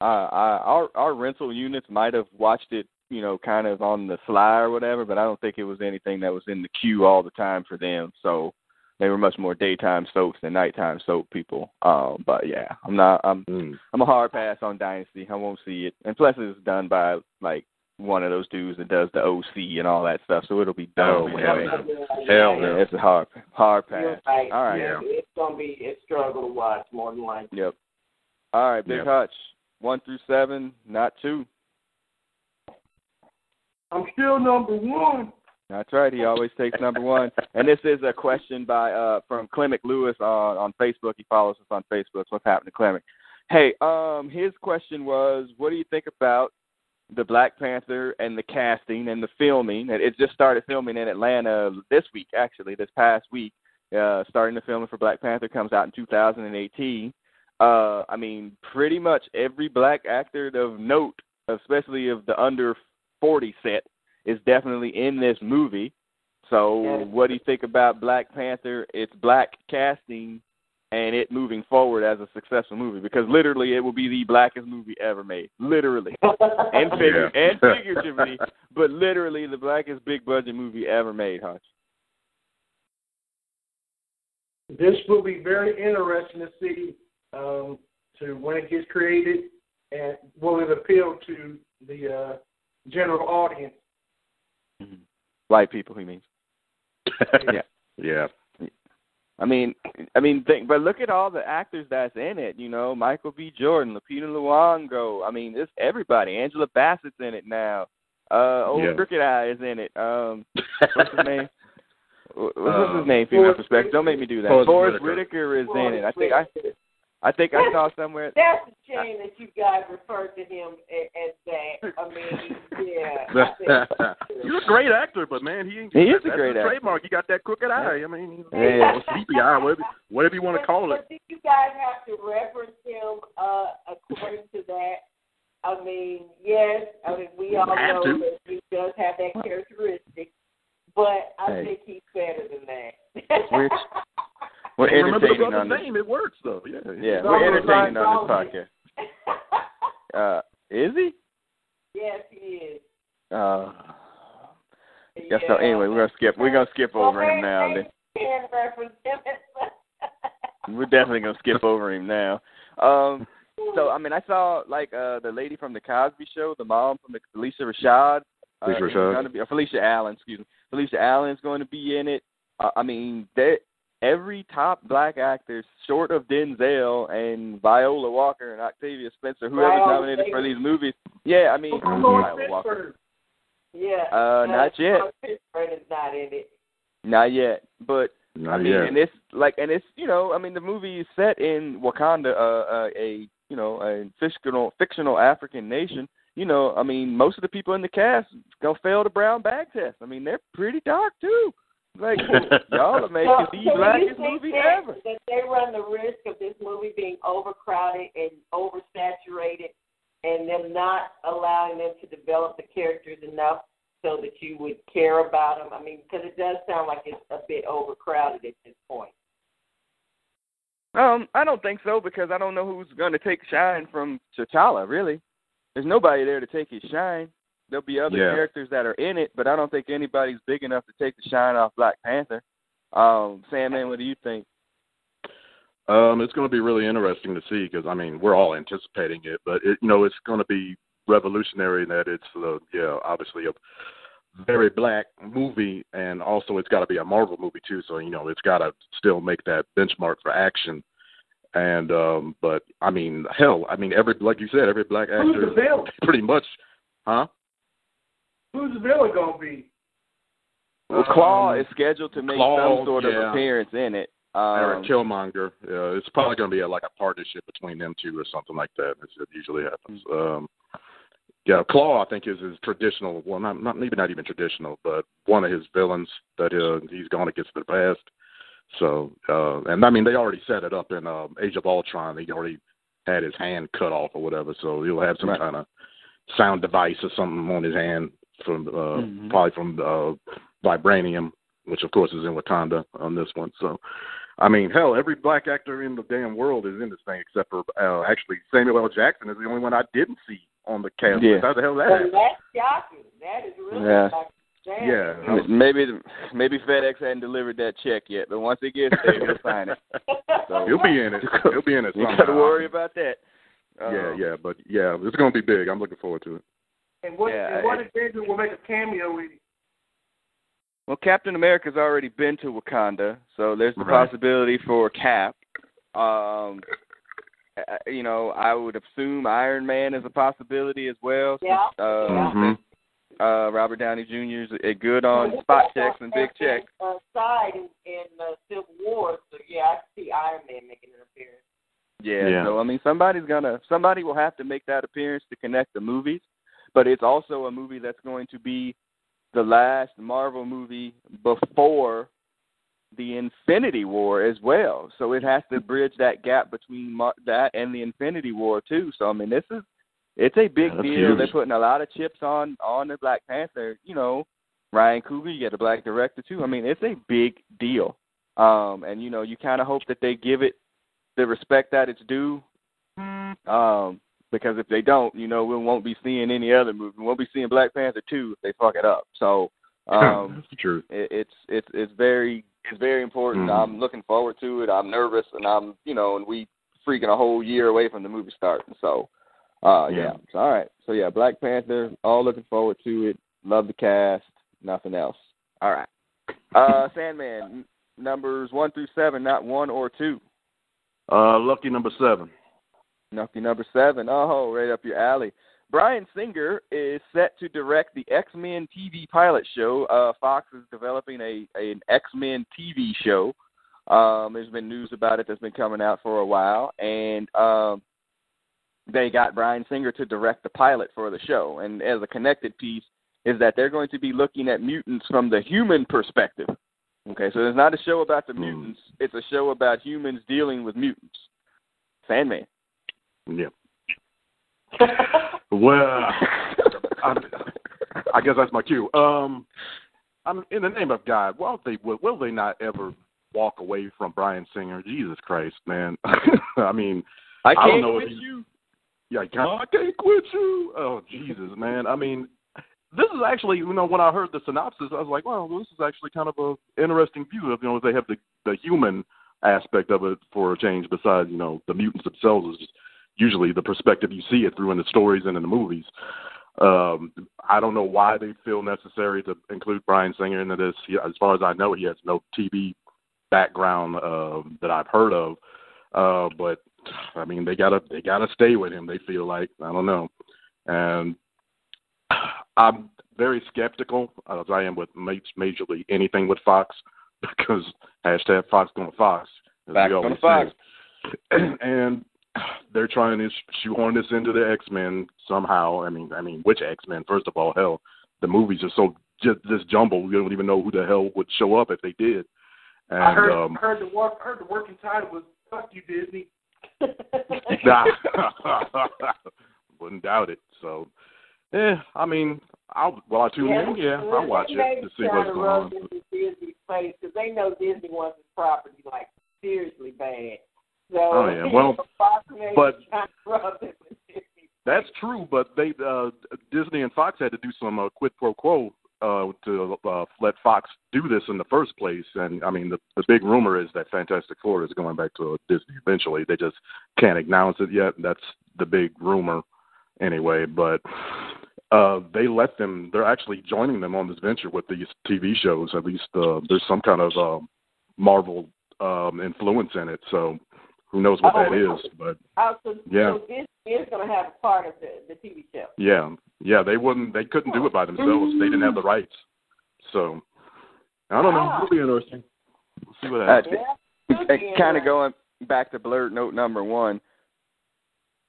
Uh, I, our our rental units might have watched it, you know, kind of on the fly or whatever, but I don't think it was anything that was in the queue all the time for them. So they were much more daytime soaps than nighttime soap people. Um, but yeah, I'm not. I'm Mm. I'm a hard pass on Dynasty. I won't see it, and plus it's done by like one of those dudes that does the OC and all that stuff, so it'll be Oh, dumb. hell no. Hell Yeah, no. it's a hard hard pass. right. All right. Yeah. It's gonna be a struggle to watch more than likely. Yep. All right, Big Yep. Hutch. One through seven, not two. I'm still number one. That's right. He always takes number one. And this is a question by uh from Clement Lewis on on Facebook. He follows us on Facebook. What's happening, to Clement? Hey, um, his question was, what do you think about the Black Panther and the casting and the filming? It, it just started filming in Atlanta this week, actually, this past week. Uh, starting the filming for Black Panther comes out in 2018. Uh, I mean, pretty much every black actor of note, especially of the under 40 set, is definitely in this movie. So, Yeah. what do you think about Black Panther? It's black casting and it moving forward as a successful movie because literally it will be the blackest movie ever made. Literally. [LAUGHS] And figure Yeah. and figuratively, but literally the blackest big budget movie ever made, Hutch. This will be very interesting to see um, to when it gets created and will it appeal to the uh, general audience. White people, he means. [LAUGHS] Yeah. Yeah. I mean, I mean, think, but look at all the actors that's in it. You know, Michael B. Jordan, Lupita Nyong'o. I mean, it's everybody. Angela Bassett's in it now. Uh, old Yeah. Crooked Eye is in it. Um, what's his name? [LAUGHS] What's Uh, his name? Female Forrest perspective. Don't make me do that. Forest Forest Whitaker. Whitaker is in it. I think I, I think I [LAUGHS] saw somewhere. That's a shame that you guys referred to him a- as that. I mean, yeah. I think- He's a great actor, but man, he ain't. He is a that's great his actor. Trademark. He got that crooked eye. I mean, Yeah. or sleepy eye, whatever, whatever you want to call it. But do you guys have to reference him uh, according to that? I mean, yes. I mean, we all know to. that he does have that characteristic, but I Hey. think he's better than that. We're- [LAUGHS] We're Can't remember the entertaining brother's on this. name. It works though. Yeah. Yeah, we're entertaining on this podcast. [LAUGHS] Uh, is he? yes, he is. Uh, yeah. Yeah. So anyway, we're gonna skip. We're gonna skip Well, over him now. they Can reference him as We're definitely gonna skip over him now. Um, so I mean, I saw like uh the lady from the Cosby Show, the mom from the Phylicia Rashad. Uh, Phylicia Rashad. Gonna be, or Phylicia Allen, excuse me. Phylicia Allen is going to be in it. Uh, I mean, they, every top black actor, short of Denzel and Viola Walker and Octavia Spencer, whoever's Viola nominated for these movies. Yeah, I mean, Lord Viola Walker. Pittsburgh. yeah. Uh, not yet. Pittsburgh is not in it. Not yet, but Not I mean, yet. and it's like, and it's you know, I mean, the movie is set in Wakanda, uh, uh, a you know, a fictional fictional African nation. You know, I mean, most of the people in the cast gonna fail the brown bag test. I mean, they're pretty dark too. Like [LAUGHS] y'all are making So- the so do you blackest think movie that, ever. That they run the risk of this movie being overcrowded and oversaturated, and them not allowing them to develop the characters enough so that you would care about them. I mean, because it does sound like it's a bit overcrowded at this point. Um, I don't think so because I don't know who's gonna take shine from T'Challa. Really, there's nobody there to take his shine. There'll be other Yeah. characters that are in it, but I don't think anybody's big enough to take the shine off Black Panther. Um, Sandman, what do you think? Um, it's going to be really interesting to see because I mean we're all anticipating it, but it, you know it's going to be revolutionary in that it's uh, yeah obviously a very black movie and also it's got to be a Marvel movie too, so you know it's got to still make that benchmark for action. And um, but I mean hell, I mean every like you said every black Who's actor the villain? pretty much, huh? Who's the villain gonna be? Well, Claw Um, is scheduled to make Claw, some sort of yeah. appearance in it. Eric Um, Killmonger. Yeah, it's probably going to be a, like a partnership between them two or something like that. As it usually happens. Um, yeah, Claw I think is his traditional. Well, not not maybe not even traditional, but one of his villains that uh, he's gone against in the past. So, uh, and I mean they already set it up in um, Age of Ultron. He already had his hand cut off or whatever, so he'll have some Right. kind of sound device or something on his hand from uh, Mhm. probably from uh, vibranium, which of course is in Wakanda on this one. So, I mean, hell, every black actor in the damn world is in this thing except for uh, actually Samuel L. Jackson is the only one I didn't see on the cast. Yeah. How the hell that So happened? that's shocking. That is really Yeah. shocking. Damn. Yeah. M- Maybe the, maybe FedEx hadn't delivered that check yet, but once it gets there, he'll sign it. So [LAUGHS] He'll be in it. He'll be in it. you got to worry about that. Yeah, Um, yeah, but yeah, it's gonna be big. I'm looking forward to it. And what, Yeah, and what it- Avenger will make a cameo with him? Well, Captain America's already been to Wakanda, so there's the Right. possibility for Cap. Um, uh, you know, I would assume Iron Man is a possibility as well. since, Yeah. Uh, Yeah. Mhm. uh, Robert Downey Jr. is a good on spot checks and big checks. Uh, side in, in uh, Civil War, so yeah, I can see Iron Man making an appearance. Yeah, Yeah. So I mean, somebody's gonna somebody will have to make that appearance to connect the movies, but it's also a movie that's going to be the last Marvel movie before the Infinity War as well. So it has to bridge that gap between Mar- that and the Infinity War too. So I mean, this is it's a big Yeah, deal. huge. They're putting a lot of chips on on the Black Panther. You know, Ryan Coogler, you get a black director too. I mean, it's a big deal. Um, and you know, you kind of hope that they give it the respect that it's due. Um, because if they don't, you know, we won't be seeing any other movie. We won't be seeing Black Panther two if they fuck it up. So, [LAUGHS] um, That's the truth. it, it's it's it's very it's very important. Mhm. I'm looking forward to it. I'm nervous, and I'm you know, and we freaking a whole year away from the movie starting. So, uh, yeah. Yeah. So, all right. So yeah, Black Panther. All looking forward to it. Love the cast. Nothing else. All right. Uh, [LAUGHS] Sandman numbers one through seven, not one or two. Uh, lucky number seven. Lucky number seven. Oh, right up your alley. Bryan Singer is set to direct the X Men TV pilot show. Uh, Fox is developing a, a an X Men TV show. Um, there's been news about it that's been coming out for a while, and um, they got Bryan Singer to direct the pilot for the show. And as a connected piece, is that they're going to be looking at mutants from the human perspective. Okay, so it's not a show about the Hmm. mutants; it's a show about humans dealing with mutants. Sandman. Yeah. [LAUGHS] Well, I, I guess that's my cue. Um, I'm in the name of God. Will they will, will they not ever walk away from Bryan Singer? Jesus Christ, man. [LAUGHS] I mean, I I don't can't know with if he- you. yeah, I can't, I can't quit you. Oh Jesus, man. I mean, this is actually, you know, when I heard the synopsis, I was like, well, this is actually kind of a interesting view of, you know, they have the the human aspect of it for a change. Besides, you know, the mutants themselves is usually the perspective you see it through in the stories and in the movies. Um, I don't know why they feel necessary to include Bryan Singer into this. He, as far as I know, he has no TV background uh, that I've heard of. Uh, but I mean, they gotta they gotta stay with him. They feel like I don't know, and [SIGHS] I'm very skeptical as I am with majorly anything with Fox [LAUGHS] because hashtag Fox going Fox. Fox gonna Fox. [CLEARS THROAT] and [SIGHS] they're trying to shoehorn this into the X Men somehow. I mean, I mean, which X Men? First of all, hell, the movies are so just this jumble. We don't even know who the hell would show up if they did. And I heard, um, I heard the work, heard the working title was "Fuck You, Disney." [LAUGHS] Nah. [LAUGHS] Wouldn't doubt it. So, yeah, I mean, I'll well, I tune in. Yeah, I'll watch it to see what's going on. Disney's face because they know Disney wants his property like seriously bad. So, Oh, yeah. Well, but-. That's true, but they uh Disney and Fox had to do some uh, quid pro quo uh to uh, let Fox do this in the first place. And I mean, the the big rumor is that Fantastic Four is going back to Disney eventually. They just can't announce it yet. That's the big rumor, anyway. But uh they let them. They're actually joining them on this venture with these TV shows. At least uh, there's some kind of uh, Marvel um influence in it. So who knows what that Oh, is? But Oh, so, Yeah. so Disney is going to have a part of the, the TV show. Yeah, yeah, they wouldn't. They couldn't do it by themselves. They didn't have the rights. So I don't know. Ah. It'll be interesting. We'll see what Uh, happens. Yeah. kind of going back to blurred note number one.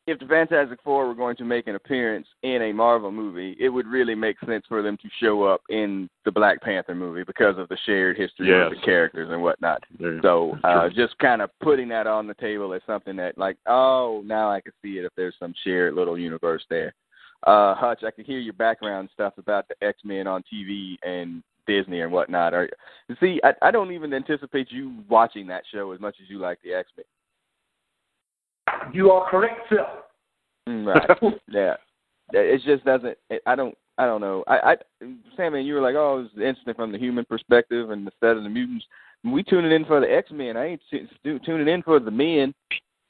If the Fantastic Four were going to make an appearance in a Marvel movie, it would really make sense for them to show up in the Black Panther movie because of the shared history of the characters and whatnot. There- So uh, just kind of putting that on the table as something that, like, oh, now I can see it if there's some shared little universe there. uh, Hutch, I can hear your background stuff about the X Men on TV and Disney and whatnot. Or see, I, I don't even anticipate you watching that show as much as you like the X Men. You are correct, sir. Mm, right. [LAUGHS] yeah. It just doesn't. It, I don't. I don't know. I, I, Sam, and you were like, oh, it's interesting from the human perspective and instead of the mutants. We tuning in for the X Men. I ain't t- t- tuning in for the men.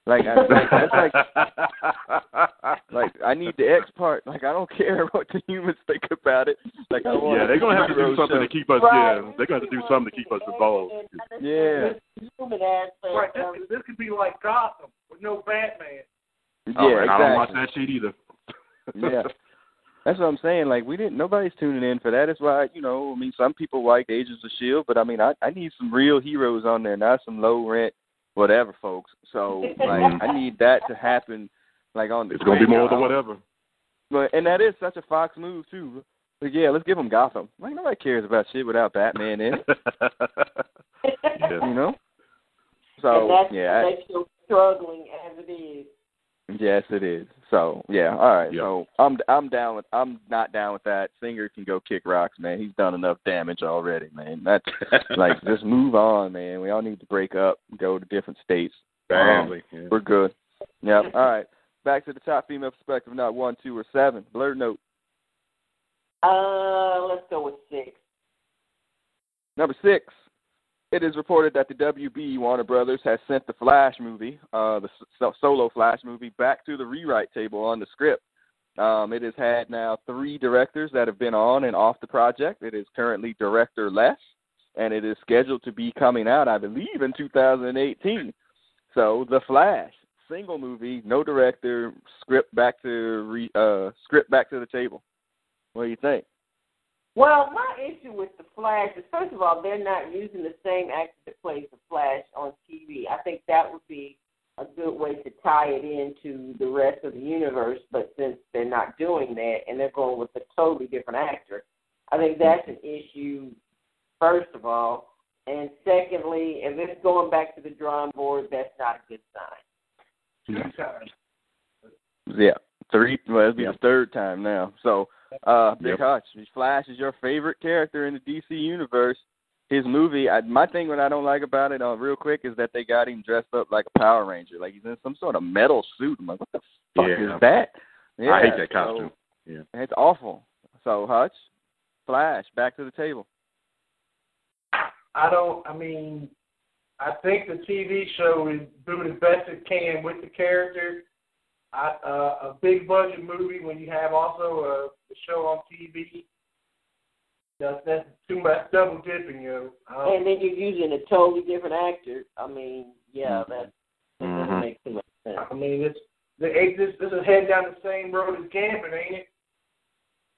Like, I, like that's like, [LAUGHS] like I need the X part. Like, I don't [LAUGHS] care what the humans think about it. Like, I want yeah, they're gonna have to do something show. to keep us. Right. Yeah, they're gonna have to do something to keep us involved. Yeah. Human aspect. Right. This, this could be like Gotham with no Batman. Yeah, Oh, man, I don't watch that shit either. Yeah. [LAUGHS] That's what I'm saying. Like we didn't. Nobody's tuning in for that. That's why you know. I mean, some people like Agents of Shield, but I mean, I I need some real heroes on there, not some low rent whatever folks. So like, I need that to happen. Like on the It's gonna be more than whatever. But and that is such a Fox move too. But yeah, let's give them Gotham. Like nobody cares about shit without Batman in it. [LAUGHS] You know. So and that's, yeah, I- that's still struggling as it is. Yes, it is. So yeah, all right. Yeah. So I'm I'm down with I'm not down with that. Singer can go kick rocks, man. He's done enough damage already, man. That's [LAUGHS] like just move on, man. We all need to break up, go to different states. Badly. Um, yeah. we're good. Yep. All right. Back to the top female perspective, not one, two, or seven. Blur note. Uh, let's go with six. Number six. It is reported that the WB Warner Brothers has sent the Flash movie, uh, the solo Flash movie, back to the rewrite table on the script. Um, it has had now three directors that have been on and off the project. It is currently director-less, and it is scheduled to be coming out, I believe, in 2018. So, The Flash, single movie, no director, script back to re, uh, script back to the table. What do you think? Well, my issue with the Flash is first of all they're not using the same actor that plays the Flash on TV. I think that would be a good way to tie it into the rest of the universe. But since they're not doing that and they're going with a totally different actor, I think that's an issue. First of all, and secondly, if it's going back to the drawing board, that's not a good sign. Two times. Yeah, three. Well, it'll be the third time now. So, uh, Big Yep. Hutch, Flash is your favorite character in the DC universe. His movie, I, my thing, what I don't like about it, uh, real quick, is that they got him dressed up like a Power Ranger, like he's in some sort of metal suit. I'm like, what the fuck Yeah. is that? Yeah, I hate that so- costume. Yeah. it's awful. So, Hutch, Flash, back to the table. I don't. I mean, I think the TV show is doing the best it can with the character. I, uh, a big budget movie when you have also a, a show on TV. That's that's too much double dipping, you know. And then you're using a totally different actor. I mean, yeah, that, that Mhm. doesn't make too much sense. I mean, it's the this this is heading down the same road as Gambit, ain't it?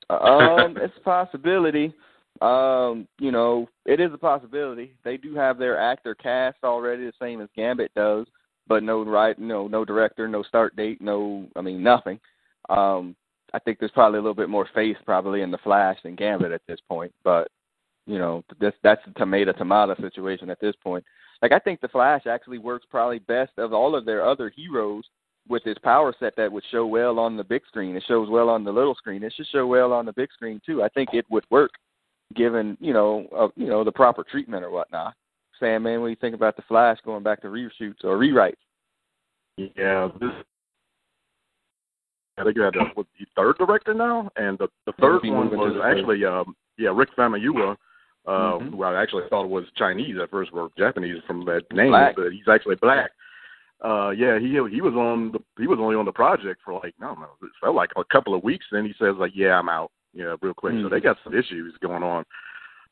Um, it's a possibility. Um, you know, it is a possibility. They do have their actor cast already, the same as Gambit does, but no right, no, no director, no start date, no, I mean nothing. Um, I think there's probably a little bit more faith probably in the Flash than Gambit at this point, but you know, this that's a tomato tomato situation at this point. Like I think the Flash actually works probably best of all of their other heroes with his power set that would show well on the big screen. It shows well on the little screen. It should show well on the big screen too. I think it would work, given you know uh, you know the proper treatment or whatnot. Sam, man, what do you think about the Flash going back to reshoots or rewrites? Yeah, this. I think you had the, the third director now, and the the third one was actually um yeah Rick Famuyiwa, uh, Mhm. who I actually thought was Chinese at first, or Japanese from that name, Black. but he's actually black. Uh, yeah, he he was on the he was only on the project for like I don't know, it felt like a couple of weeks. Then he says like, yeah, I'm out, yeah, real quick. So Mhm. they got some issues going on.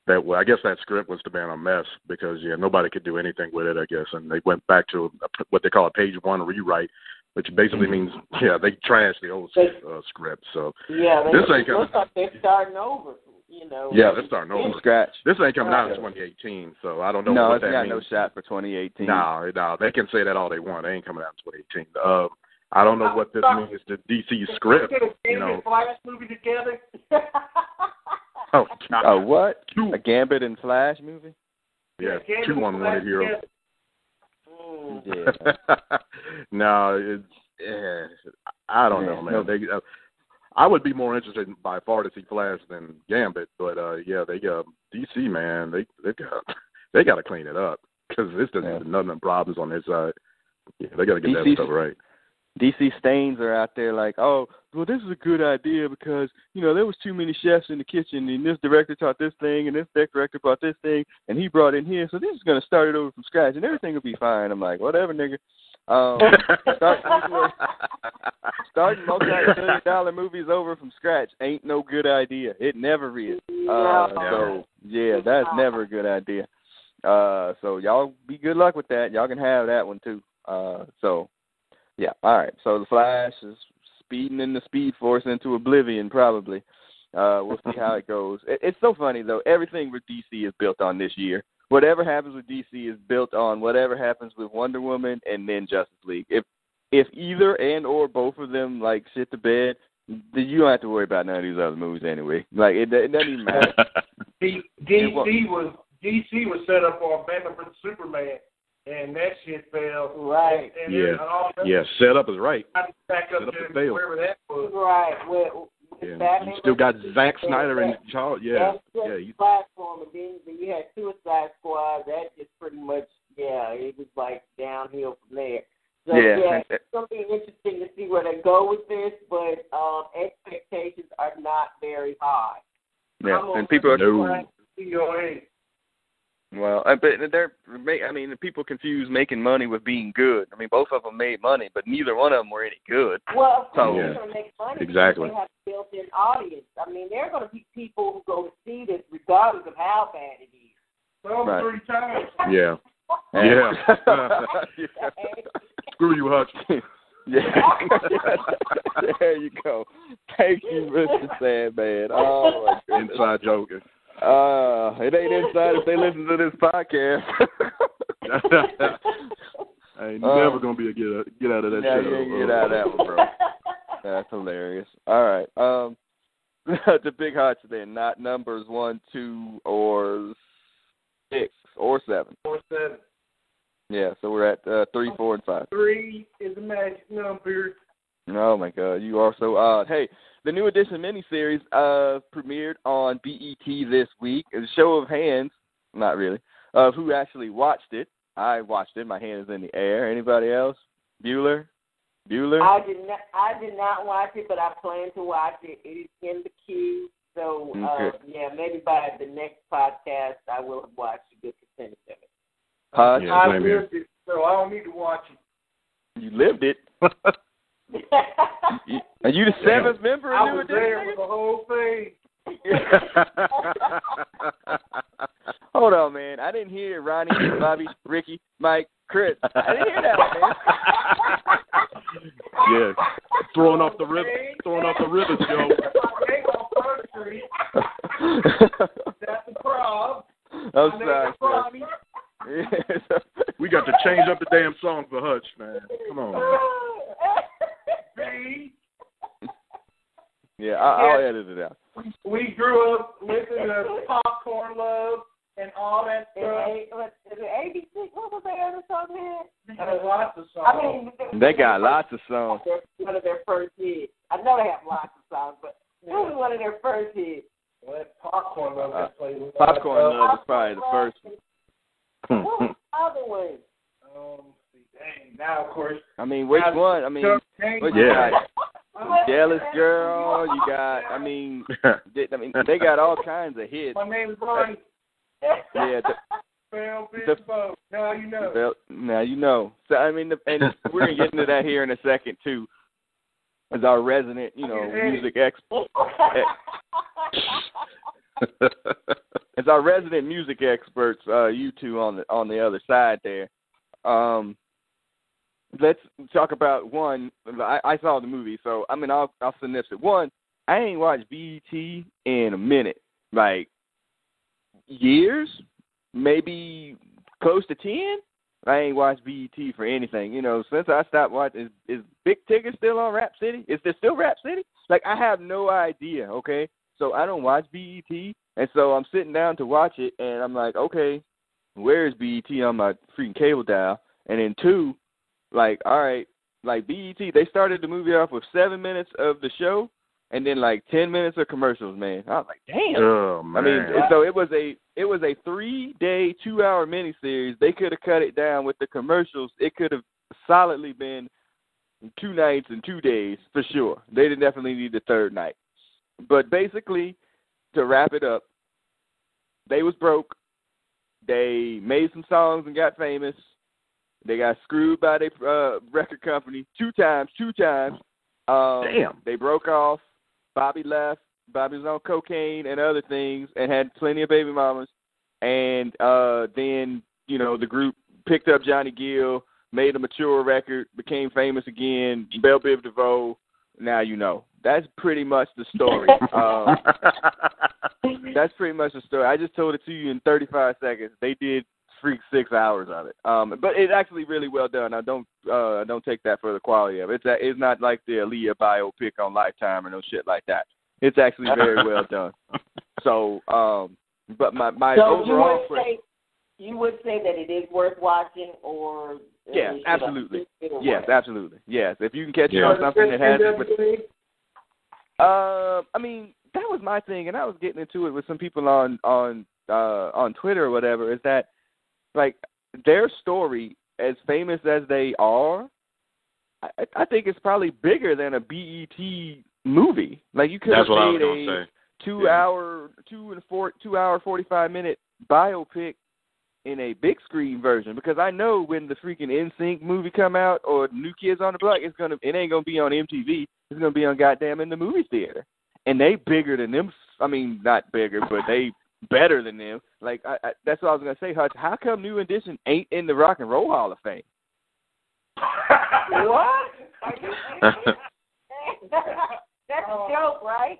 That well, I guess that script was to be a mess because yeah, nobody could do anything with it. I guess, and they went back to a, what they call a page one rewrite, which basically Mhm. means yeah, they trashed the old uh, script. So Yeah, they, This ain't coming. looks coming. like they're starting over. You know. yeah, they're starting From over. scratch. This ain't coming out in 2018, so I don't know No, what it's that got means. no shot for 2018. No, no, they can say that all they want. They ain't coming out in 2018. Uh, I don't know what this means to DC script. Get a You Gambit know, Flash movie together. oh God, A what? two, A Gambit and Flash movie? yeah, Gambit two on one hero. together. Yeah. [LAUGHS] no, it's yeah, I don't know, man. no. They, uh, I would be more interested by far to see Flash than Gambit, but uh yeah, they uh DC man, they they got [LAUGHS] they got to clean it up because this doesn't Yeah. nothing problems on their side. Yeah, they got to get that stuff right. DC stains are out there like, oh, well, this is a good idea because you know there was too many chefs in the kitchen, and this director taught this thing, and this director brought this thing, and he brought in here, so this is gonna start it over from scratch, and everything will be fine. I'm like, whatever, nigga. Um, start, [LAUGHS] starting multi-million dollar movies over from scratch ain't no good idea. It never is. Uh, No. so yeah, that's never a good idea. Uh, so y'all be good luck with that. Y'all can have that one too. Uh, so yeah, all right. So the Flash is speeding in the Speed Force into oblivion, probably. Uh, we'll see how it [LAUGHS] goes. It, it's so funny though. Everything with DC is built on this year. Whatever happens with DC is built on whatever happens with Wonder Woman and then Justice League. If if either and or both of them like shit to bed, then you don't have to worry about none of these other movies anyway. Like it, it doesn't even matter. [LAUGHS] D- It DC was DC was set up for a Batman vs Superman, and that shit failed. Right. And Yeah. then all that yeah, setup is right. back up Set up there to fail. wherever that was. Right. With, with Yeah, Batman you still got versus Zack Snyder and Charles. Yeah, That's yeah. You, platform, and then, then you had Suicide Squad. That just pretty much, yeah, it was like downhill from there. So Yeah. yeah, it's gonna be interesting to see where they go with this, but um, expectations are not very high. yeah, and people are No. COA. Well, I but they're ma- I mean, people confuse making money with being good. I mean, both of them made money, but neither one of them were any good. Well, of course, So- they're gonna make money exactly. They have a built-in audience. I mean, there are gonna be people who go to see this regardless of how bad it is. Some Right. three times. [LAUGHS] yeah. Yeah. [LAUGHS] [LAUGHS] Screw you, Hutch. yeah. there you go. Thank you, Mr. Sandman. Oh my goodness. Inside joke. Uh, it ain't inside if they [LAUGHS] listen to this podcast. [LAUGHS] I ain't Uh, never gonna be a get get out of that yeah, shit. you uh, get out of that one, bro. [LAUGHS] That's hilarious. All right. Um, the big hots then, not numbers one, two, or six, or seven. Four seven. Yeah, so we're at uh, three, four, and five. Three is a magic number. Oh my God, you are so odd. Hey, the new edition miniseries uh premiered on BET this week. It's a show of hands, not really, of who actually watched it. I watched it. My hand is in the air. Anybody else? Bueller? Bueller? I did not. I did not watch it, but I plan to watch it. It is in the queue. So uh, yeah, maybe by the next podcast, I will have watched a good percentage of it. Huh? Yeah, I same here. lived it, so I don't need to watch it. You lived it. [LAUGHS] [LAUGHS] You- Are you the seventh member I of New was there Edition? with the whole thing. [LAUGHS] Hold on, man. I didn't hear Ronnie, Bobby, Ricky, Mike, Chris. I didn't hear that, man. [LAUGHS] yeah, throwing off the rib, throwing off the rivets, Joe. Hey, on First that's the problem. I'm sorry, is sir. We got to change up the damn song for Hutch, man. Come on. See, [LAUGHS] yeah, I, I'll edit it out. we grew up listening to popcorn love and all that And stuff. A, what, is it ABC? What was their other song here? They had lots of songs. I mean, They got lots of songs. That's one of their first hits. I know they have lots of songs, but this was one of their first hits. Well, popcorn love Uh, that played. Popcorn Love was probably the first. What was the other one? Um, see, dang, now of course. I mean, which one? I mean, Chuck what you Yeah. got? Jealous Girl. You got. I mean, [LAUGHS] they, I mean, they got all kinds of hits. My name is Ronnie. Yeah. The, [LAUGHS] Bell The- Bitch Now you know. Well, now you know. So I mean, the, and we're gonna get into that here in a second too. As our resident, you know, music expert, as our resident music experts, uh, you two on the on the other side there. Um, let's talk about one. I, I saw the movie, so I mean, I'll I'll synopsis it. One, I ain't watched BET in a minute, like years, maybe close to ten. I ain't watched BET for anything. You know, since I stopped watching, is, is Big Tigger still on Rap City? Is there still Rap City? Like, I have no idea. Okay, so I don't watch BET, and so I'm sitting down to watch it, and I'm like, okay, where is BET on my freaking cable dial? And then two, like, all right, like BET, they started the movie off with seven minutes of the show, and then like ten minutes of commercials, man. I was like, damn. Oh I mean, so it was a it was a three day, two hour miniseries. They could have cut it down with the commercials. It could have solidly been two nights and two days for sure. They didn't definitely need the third night. But basically, to wrap it up, they was broke. They made some songs and got famous. They got screwed by their uh, record company two times, two times. Um, Damn. They broke off. Bobby left. Bobby was on cocaine and other things, and had plenty of baby mamas. And uh, then you know the group picked up Johnny Gill, made a mature record, became famous again. Bell Biv DeVoe. Now you know. That's pretty much the story. [LAUGHS] um, [LAUGHS] that's pretty much the story. I just told it to you in 35 seconds. They did freak six hours of it. Um, but it's actually really well done. I don't uh, I don't take that for the quality of it. It's a, it's not like the Aaliyah biopic on Lifetime or no shit like that. It's actually very [LAUGHS] well done. So, um, but my my so you overall would say you would say that it is worth watching, or uh, Yes, should absolutely. I- it'll yes, work? absolutely, yes. If you can catch it Yeah. on something that has it, with, Uh, I mean, that was my thing, and I was getting into it with some people on on uh on Twitter or whatever. Is that like their story, as famous as they are, I, I think it's probably bigger than a BET movie. Like you could have That's was made a say. two Yeah. hour, two and four, two hour forty five minute biopic in a big screen version because I know when the freaking NSYNC movie come out or New Kids on the Block, it's gonna it ain't gonna be on MTV. It's gonna be on goddamn in the movie theater, and they bigger than them. I mean, not bigger, but they better than them. Like I, I, that's what I was gonna say, Hutch. How come New Edition ain't in the Rock and Roll Hall of Fame? [LAUGHS] what? Are you serious? [LAUGHS] That's a joke, right?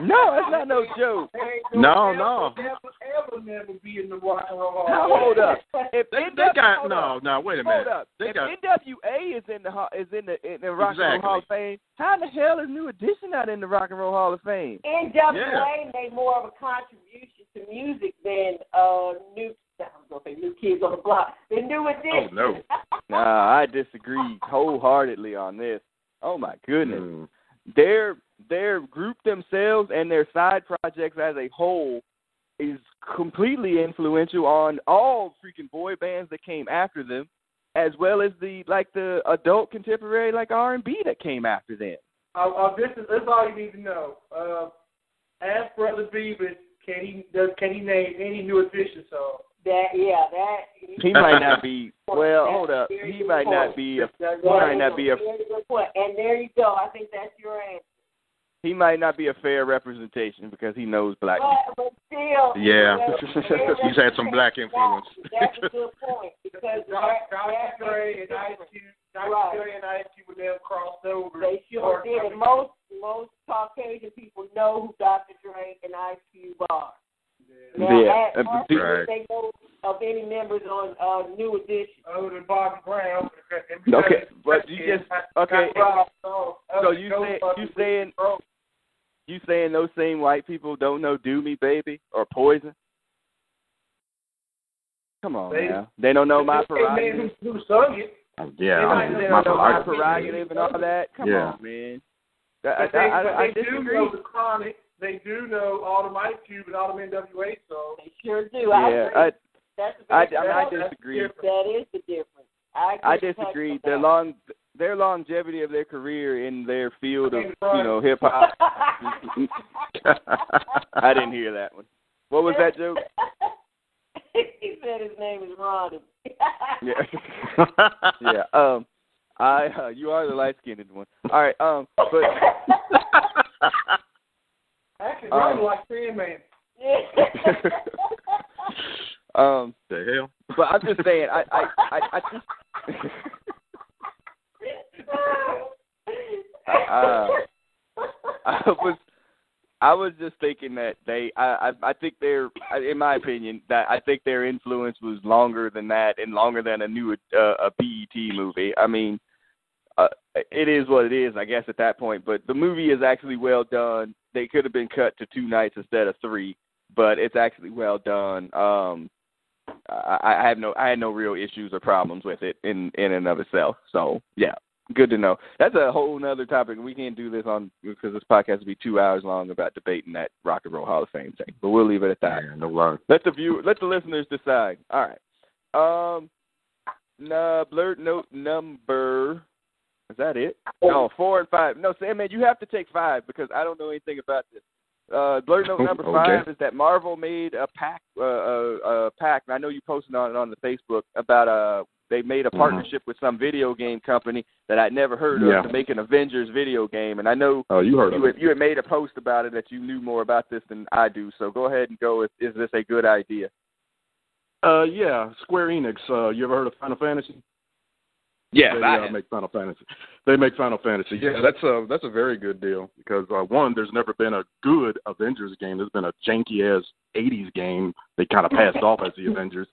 No, it's not no joke. No, gonna no. Ever, ever, ever never be in the rock and roll hall. Now, hold up. [LAUGHS] If They, NW they got no, up. no. Wait a Hold minute. up. They if got NWA is in the ho- is in the in the Rock and Roll Hall of Fame, how in the hell is New Edition not in the Rock and Roll Hall of Fame? NWA Yeah. made more of a contribution to music than uh new. I was gonna say new kids on the block. The new Oh edition. no. [LAUGHS] [LAUGHS] Nah, I disagree wholeheartedly on this. Oh my goodness. Mm. Their their group themselves and their side projects as a whole is completely influential on all freaking boy bands that came after them, as well as the like the adult contemporary like R and B that came after them. Uh, uh, this is that's all you need to know. Uh, ask Brother Beavis, can he does can he name any new edition song? That yeah, that He might not be well. Hold up, he might not be a That's he might not be a Very good point. And there you go. I think that's your answer. he might not be a fair representation because he knows black people. But, but still, Yeah. well, [LAUGHS] He's had some black influence. [LAUGHS] That's a good point because that, Dr. that Dre makes and a Ice. Cube, Dr. Dre and Ice Cube would never crossed over. They sure Or- did. And most most Caucasian people know who Dr. Dre and Ice Cube are. Now, Yeah, ask- uh, the- Right. they know of any members on uh, New Edition. Other than Bobby Brown. Okay, but you just okay. So So you say you saying you saying those same white people don't know "Do Me Baby" or "Poison"? Come on They- now, they don't know my Hey, prerogative. who, who sung it? Yeah. They I might mean, They my don't know my prerogative. prerogative and all that. Come Yeah. on, man. I, But they, I, I, I they do disagree. know the Chronic. They do know all the Ice Cube and all the NWA songs. They sure do. I Yeah, agree. I, that's a I, big I, mean, I difference. disagree. That is the difference. I, I disagree. on Their long, their longevity of their career in their field of you know hip hop. [LAUGHS] [LAUGHS] I didn't hear that one. What was that joke? [LAUGHS] he said his name is Ronnie. Yeah. yeah. Um, I uh, you are the light skinned one. All right. Um, but Actually, Um, Ronnie like Sandman. [LAUGHS] um, the hell? but I'm just saying. I I I, I [LAUGHS] just. [LAUGHS] uh, I was I was just thinking that they I I, I think they're in my opinion that I think their influence was longer than that and longer than a new uh, a BET movie. I mean, uh, it is what it is, I guess at that point. But the movie is actually well done. They could have been cut to two nights instead of three, but it's actually well done. Um, I, I have no I had no real issues or problems with it in in and of itself. So yeah, Good to know. That's a whole nother topic. We can't do this on because this podcast will be two hours long about debating that Rock and Roll Hall of Fame thing. But we'll leave it at that. Yeah, no lie. Let the view, let the listeners decide. All right. Um, nah, blurt note number. Is that it? No, four and five. No, Sam, man, you have to take five because I don't know anything about this. Uh, blurt note [LAUGHS] number Okay. five is that Marvel made a pack, uh, uh, uh, pack. And I know you posted on it on the Facebook about uh, they made a Mhm. partnership with some video game company that I'd never heard of Yeah. to make an Avengers video game. And I know Oh, you heard you had, you had made a post about it that you knew more about this than I do. So go ahead and go. Is, is this a good idea? Uh, yeah, Square Enix. Uh, you ever heard of Final Fantasy? Yes, they uh, make Final Fantasy. They make Final Fantasy. Yeah, that's a that's a very good deal because uh, one, there's never been a good Avengers game. There's been a janky ass '80s game they kind of passed off as the Avengers.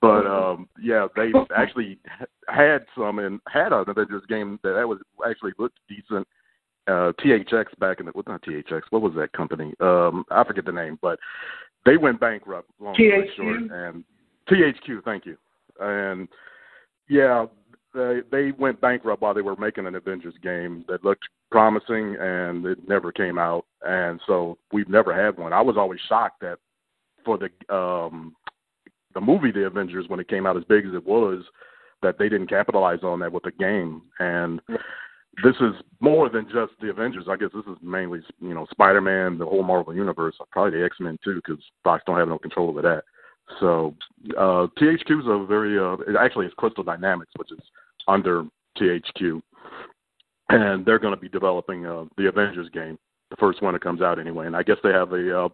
But um, yeah, they actually had some and had an Avengers game that, that was actually looked decent. Uh, THX back in the well, not THX. What was that company? Um, I forget the name, but they went bankrupt. Long THQ? short, and THQ. Thank you. And yeah, they they went bankrupt while they were making an Avengers game that looked promising, and it never came out. And so we've never had one. I was always shocked that for the um the movie The Avengers when it came out as big as it was, that they didn't capitalize on that with the game. And this is more than just the Avengers. I guess this is mainly you know Spider Man, the whole Marvel universe, probably the X Men too, because Fox don't have no control over that. So uh, THQ is a very uh, actually it's Crystal Dynamics, which is under THQ, and they're going to be developing uh, the Avengers game, the first one that comes out anyway. And I guess they have a uh,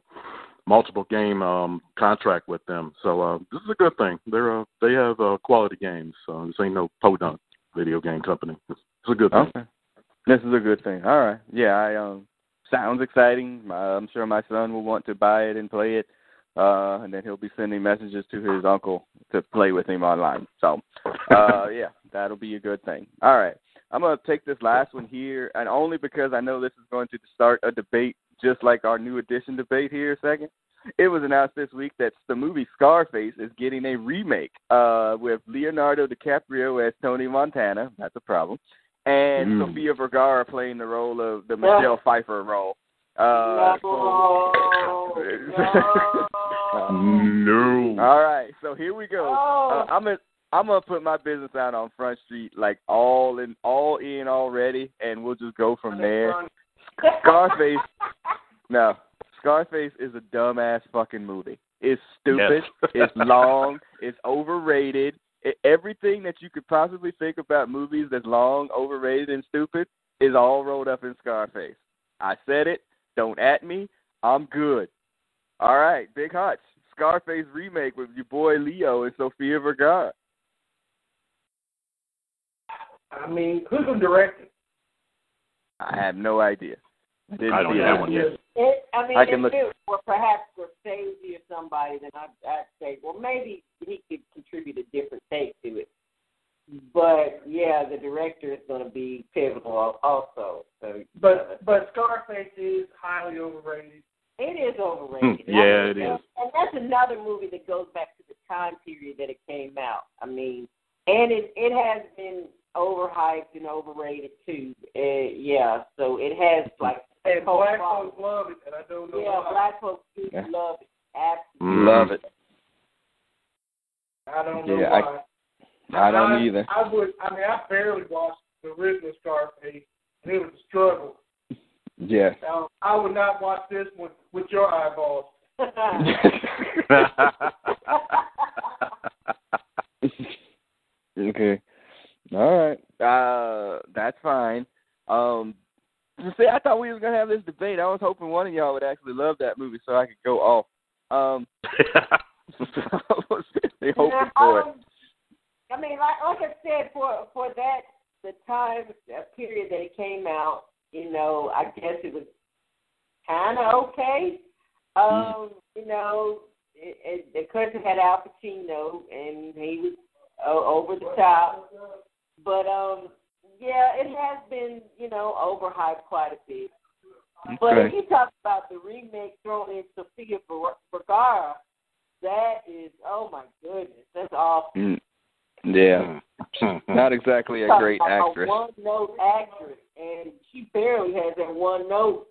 multiple game um, contract with them, so uh, this is a good thing. They're uh, they have uh, quality games. So this ain't no podunk video game company. It's, a good thing. Okay. This is a good thing. All right. Yeah, I um sounds exciting. I'm sure my son will want to buy it and play it. Uh and then he'll be sending messages to his uncle to play with him online. So uh [LAUGHS] yeah, that'll be a good thing. All right. I'm gonna take this last one here and only because I know this is going to start a debate just like our new edition debate here a second. It was announced this week that the movie Scarface is getting a remake uh with Leonardo DiCaprio as Tony Montana. That's a problem and Mm. Sofia Vergara playing the role of the Michelle Pfeiffer role. Uh, no, no. [LAUGHS] No. All right, so here we go. Oh. Uh, I'm gonna I'm gonna put my business out on Front Street like all in all in already, and we'll just go from there. Scarface. [LAUGHS] No, Scarface is a dumbass fucking movie. It's stupid. Yes. [LAUGHS] it's long. It's overrated. It, everything that you could possibly think about movies that's long, overrated, and stupid is all rolled up in Scarface. I said it. Don't at me. I'm good. All right, Big Hutch. Scarface remake with your boy Leo and Sofia Vergara. I mean, who's gonna direct it? I have no idea. Didn't I don't see have that one yet. It, I mean, I can if look- it were perhaps Scorsese or somebody, then I'd, I'd say, well, maybe he could contribute a different take to it. But yeah, the director is going to be pivotal also. So, But but Scarface is highly overrated. It is overrated. Hmm, yeah, it is. And- that's another movie that goes back to the time period that it came out. I mean, and it it has been overhyped and overrated too. Uh, yeah, so it has like And cult black following. folks love it, and I don't know Yeah, why. black folks do Yeah. love it. Absolutely. Mm. Love it. I don't know Yeah, I- why. I don't either. I would. I mean, I barely watched the original Scarface, and it was a struggle. Yeah. Now, I would not watch this one with your eyeballs. [LAUGHS] okay. All right. Uh, that's fine. Um, see, I thought we was gonna have this debate. I was hoping one of y'all would actually love that movie so I could go off. Um, I was really hoping for it. Um, I mean, like, like I said, for for that the time uh, period that it came out, you know, I guess it was kind of okay. Um, you know, it, it, the country had Al Pacino, and he was uh, over the top. But um, yeah, it has been, you know, overhyped quite a bit. But if Okay. you talk about the remake thrown in Sofia Vergara, that is, oh my goodness, that's awful. Mm. Yeah. [LAUGHS] Not exactly a great actress. A one-note actress, and she barely has that one note.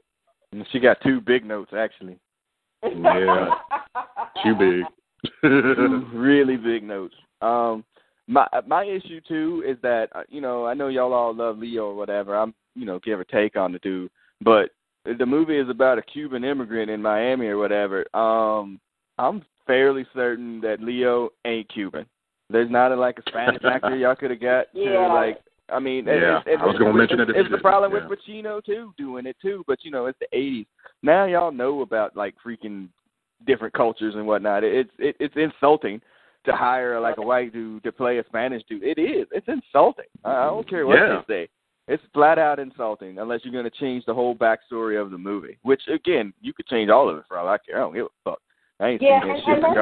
She got two big notes actually. Yeah. Too big. Two really big notes. Um, my my issue too is that uh, you know I know y'all all love Leo or whatever. I'm you know give or take on the dude, but the movie is about a Cuban immigrant in Miami or whatever. Um, I'm fairly certain that Leo ain't Cuban. There's not a, like a Spanish actor y'all could have got to [LAUGHS] like. I mean, Yeah, it's, it's, I was gonna mention it if It's the problem yeah. with Pacino too, doing it too. But you know, it's the '80s. Now y'all know about like freaking different cultures and whatnot. It's it, it's insulting to hire like a white dude to play a Spanish dude. It is. It's insulting. I I don't care what Yeah. they say. It's flat out insulting unless you're going to change the whole backstory of the movie. Which again, you could change all of it for all I care. I don't give a fuck. I ain't Yeah, seen that and- shit and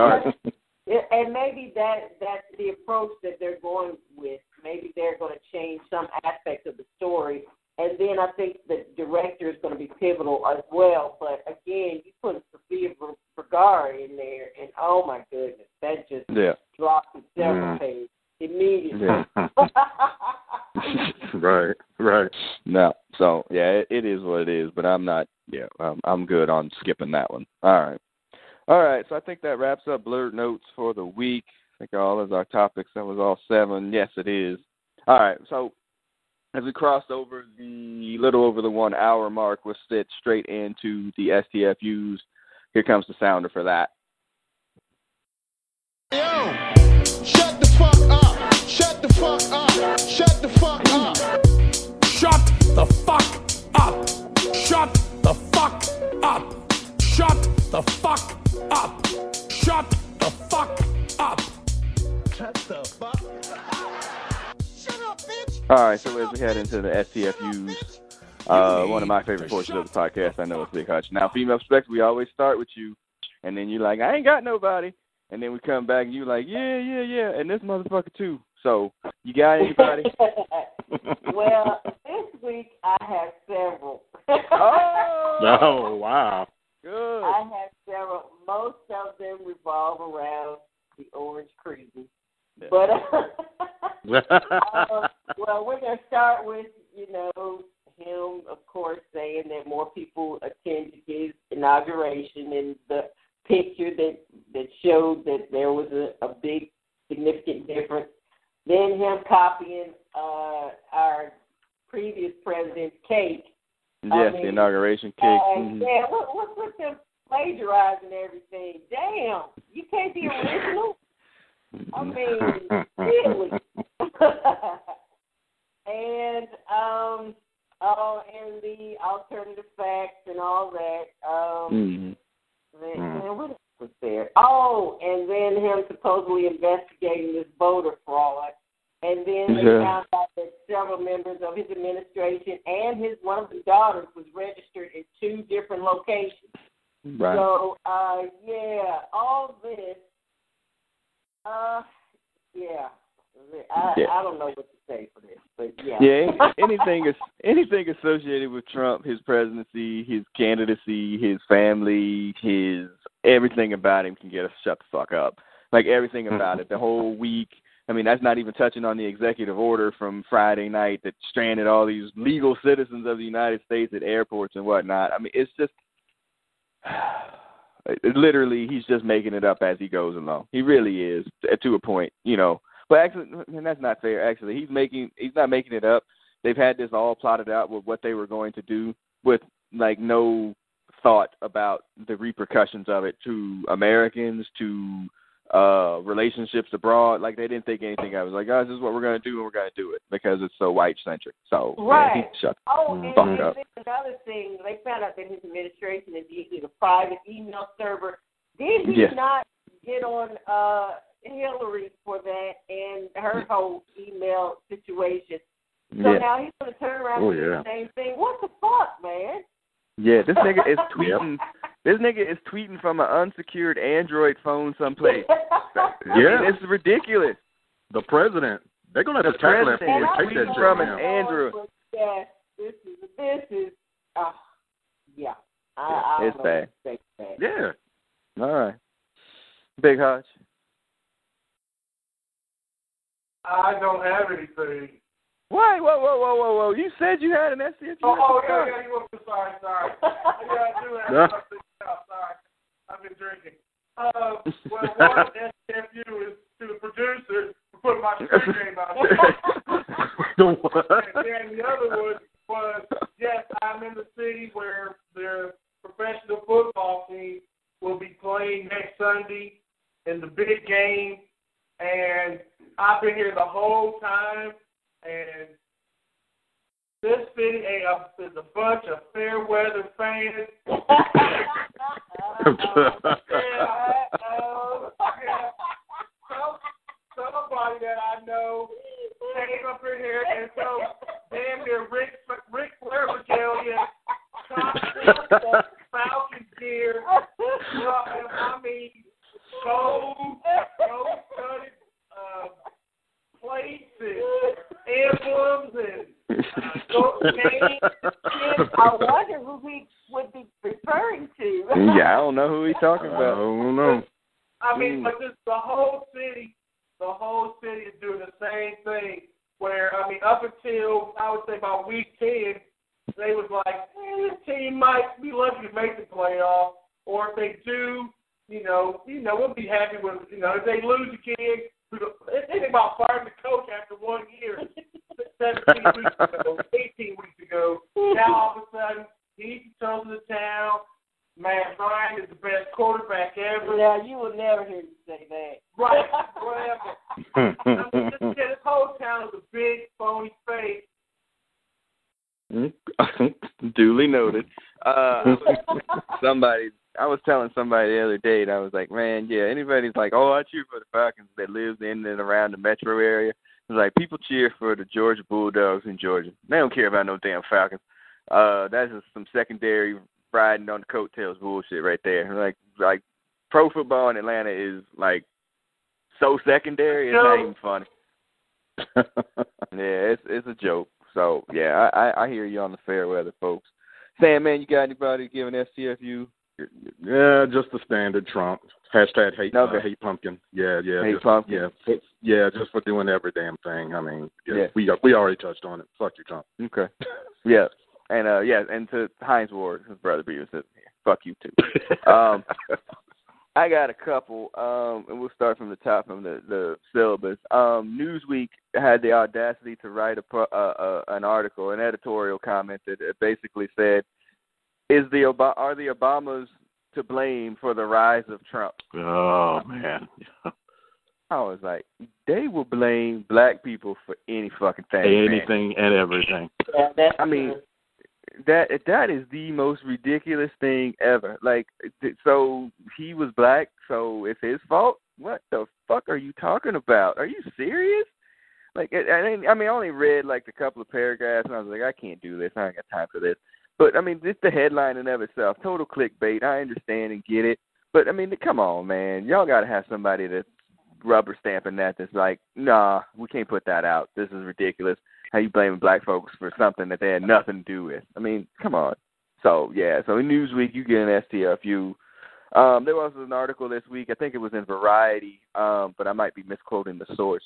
that's [LAUGHS] and maybe that that's the approach that they're going with. Maybe they're going to change some aspects of the story, and then I think the director is going to be pivotal as well. But again, you put Sofia Vergara in there, and oh my goodness, that just yeah. dropped to several Mm. pages immediately. Yeah. [LAUGHS] right, right. No. So yeah, it, it is what it is. But I'm not. Yeah, I'm, I'm good on skipping that one. All right. All right. So I think that wraps up blurred notes for the week. I think all of our topics. That was all seven. Yes, it is. All right. So as we crossed over the little over the one hour mark, we'll sit straight into the STFUs. Here comes the sounder for that. Yo, shut the fuck up. Shut the fuck up. Shut the fuck up. Shut the fuck up! Shut the fuck up! Shut the fuck up! Shut the fuck up! Shut the fuck Shut up, bitch. All right, so as we head into the STFUs, uh, one of my favorite portions of the podcast, I know it's Big Hutch. Now, female perspective, we always start with you, and then you're like, I ain't got nobody, and then we come back and you're like, yeah, yeah, yeah, and this motherfucker too. So, you got anybody? [LAUGHS] well, this week I have several. oh, [LAUGHS] Oh wow. good. I have several. Most of them revolve around the Orange Cruises. But uh, [LAUGHS] [LAUGHS] well, we're gonna start with you know him, of course, saying that more people attended his inauguration and the picture that that showed that there was a, a big significant difference. Then him copying uh, our previous president's cake. yes, mean, the inauguration cake. And Mhm. yeah, what, what's with them plagiarizing everything? Damn, you can't be original. I mean, [LAUGHS] really. [LAUGHS] and um, oh, and the alternative facts and all that. Um, Mhm. then, Mm. then what else was there? Oh, and then him supposedly investigating this voter fraud. And then they Yeah. found out that several members of his administration and his one of his daughters was registered in two different locations. Right. So, uh, yeah, all this, uh, yeah, I, Yeah. I don't know what to say for this, but yeah. Yeah, [LAUGHS] anything is anything associated with Trump, his presidency, his candidacy, his family, his everything about him can get us shut the fuck up. Like everything about it, the whole week. I mean, that's not even touching on the executive order from Friday night that stranded all these legal citizens of the United States at airports and whatnot. I mean, it's just [SIGHS] it, Uh, literally he's just making it up as he goes along. He really is to a point, you know. But actually, and that's not fair. Actually, he's making he's not making it up. They've had this all plotted out with what they were going to do, with like no thought about the repercussions of it to Americans, to uh relationships abroad. Like they didn't think anything of it. Like, guys, this is what we're gonna do, and we're gonna do it because it's so white centric. So yeah, Right. he shut Oh, and, fuck and up. then another thing, they found out that his administration is using a private email server. Did he Yes. not get on uh Hillary for that and her whole email situation? So Yeah, now he's going to turn around Oh, and do yeah. the same thing. What the fuck, man? yeah. This nigga is [LAUGHS] tweeting. This nigga is tweeting from an unsecured Android phone someplace. [LAUGHS] I mean, Yeah. it's ridiculous. The president. They're gonna have The to tackle that president before is take that tweeting shit from an down. Android. Yeah, this is this is uh, yeah. I, I It's know bad. what to say to that. Yeah. All right, Big Hutch. I don't have anything. Why? Whoa, whoa, whoa, whoa, whoa! You said you had an SCFU. Oh, oh yeah, yeah, you were sorry, sorry. [LAUGHS] yeah, I do have something else. Sorry, I've been drinking. Uh, well, one [LAUGHS] SFU is to the producer for putting my screen [LAUGHS] name out [LAUGHS] there. and then the other one was, yes, I'm in the city where their professional football team will be playing next Sunday in the big game, and I've been here the whole time, and this city is a bunch of fair weather fans. [LAUGHS] somebody that I know came up in here and so damn near Rick Ric Flair regalia, Falcon gear. I mean, gold, gold studded uh, plates and emblems and gold. I wonder who he would be referring to. yeah, I don't know who he's talking about. I don't know. I mean, Mm. but just the whole city, the whole city is doing the same thing. Where I mean, up until I would say about week ten, they was like, eh, this team might be lucky to make the playoff, or if they do, you know, you know, we'll be happy with, you know, if they lose again, we go- they think about firing the coach after one year, seventeen weeks ago, eighteen weeks ago. Now all of a sudden, he's the toast of the town. Matt Ryan is the best quarterback ever. Now you will never hear me say that. Right, whatever. I mean, this, [LAUGHS] this whole town is a big phony fake. [LAUGHS] Duly noted. Uh, [LAUGHS] somebody, I was telling somebody the other day, and I was like, man, yeah, anybody's like, oh, I cheer for the Falcons that lives in and around the metro area. It's like people cheer for the Georgia Bulldogs in Georgia. They don't care about no damn Falcons. Uh, that's just some secondary riding on the coattails bullshit right there. Like, like pro football in Atlanta is like so secondary. It's not even funny. [LAUGHS] yeah, it's it's a joke. So yeah, I, I I hear you on the fair weather, folks. Sam, man, you got anybody giving STFU? Yeah, just the standard Trump. Hashtag hate Okay. uh, hate pumpkin. Yeah, yeah. Hate just, pumpkin. Yeah, for, yeah, just for doing every damn thing. I mean, yeah, Yeah. we we already touched on it. Fuck you, Trump. Okay. Yeah, and uh yeah, and to Hines Ward, his brother sitting here. Fuck you too. [LAUGHS] Um, I got a couple, um, and we'll start from the top from the the syllabus. Um, Newsweek had the audacity to write a uh, uh, an article, an editorial comment that basically said, "Is the Ob- are the Obamas to blame for the rise of Trump?" oh man. I was like, they will blame black people for any fucking thing. man. Anything and everything. Yeah, I mean, that that is the most ridiculous thing ever. Like, so he was black, so it's his fault. What the fuck are you talking about? Are you serious? Like, I, I mean, I only read like a couple of paragraphs, and I was like, I can't do this. I ain't got time for this. But I mean, just the headline in of itself, total clickbait. I understand and get it, but I mean, come on, man, y'all got to have somebody that's rubber stamping that. That's like, nah, we can't put that out. This is ridiculous how you blaming black folks for something that they had nothing to do with. I mean, come on. So yeah, so in Newsweek you get an STFU. Um, there was an article this week, I think it was in Variety, um, but I might be misquoting the source.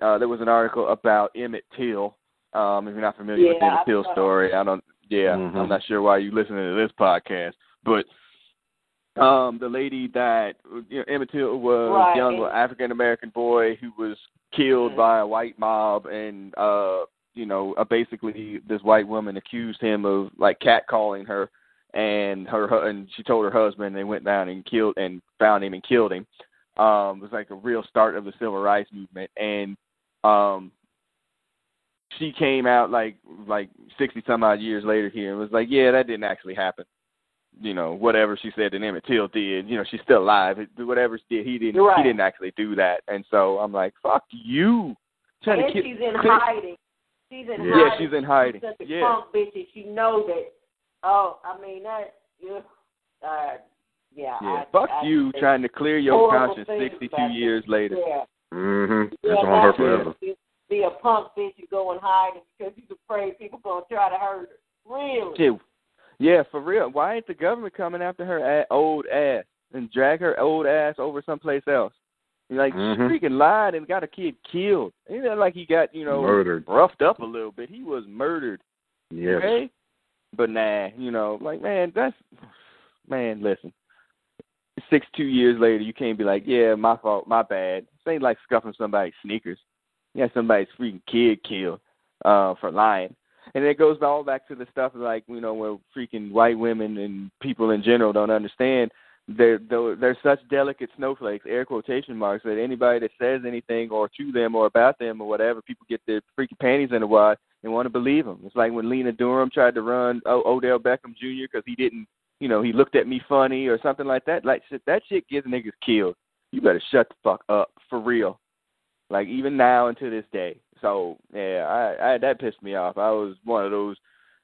Uh, there was an article about Emmett Till. Um, if you're not familiar with the Emmett Till story, I don't. Yeah, Mhm. I'm not sure why you're listening to this podcast, but um, the lady that you know, Emmett Till was Right. a young African American boy who was killed Mhm. by a white mob, and uh, you know, uh, basically this white woman accused him of like catcalling her, and her and she told her husband. They went down and killed and found him and killed him. Um, it was like a real start of the civil rights movement, and um, she came out like like sixty some odd years later here and was like, yeah, that didn't actually happen. You know, whatever she said that Emmett Till did, you know, she's still alive. It- Whatever she did, he didn't. Right. He didn't actually do that. And so I'm like, fuck you. Trying and to kill. she's in kill- hiding. She's in Yeah, hiding. she's in hiding. She's such a Yeah. punk bitch, and she know that. Oh, I mean that. Yeah, uh, yeah. Yeah, I, fuck I, you it's trying to clear your conscience 62 years later. Yeah. Mhm. It's Yeah, on her forever. it. Be a punk bitch and go and hide it because he's afraid people gonna try to hurt her. Really? Yeah, yeah, for real. Why ain't the government coming after her old ass and drag her old ass over someplace else? Like Mhm. freaking lied and got a kid killed. Ain't that like he got you know Murdered. roughed up a little bit? He was murdered. Yes. Okay? But nah, you know, like man, that's man. Listen, six two years later, you can't be like, yeah, my fault, my bad. This ain't like scuffing somebody's sneakers. You got somebody's freaking kid killed uh, for lying. And it goes all back to the stuff like you know where freaking white women and people in general don't understand. They're they're, they're such delicate snowflakes, air quotation marks, that anybody that says anything or to them or about them or whatever, people get their freaking panties in a wad and want to believe them. It's like when Lena Dunham tried to run o- Odell Beckham Jr. because he didn't, you know, he looked at me funny or something like that. Like shit, that shit gets niggas killed. You better shut the fuck up for real. Like even now and to this day. So yeah, I, I that pissed me off. I was one of those.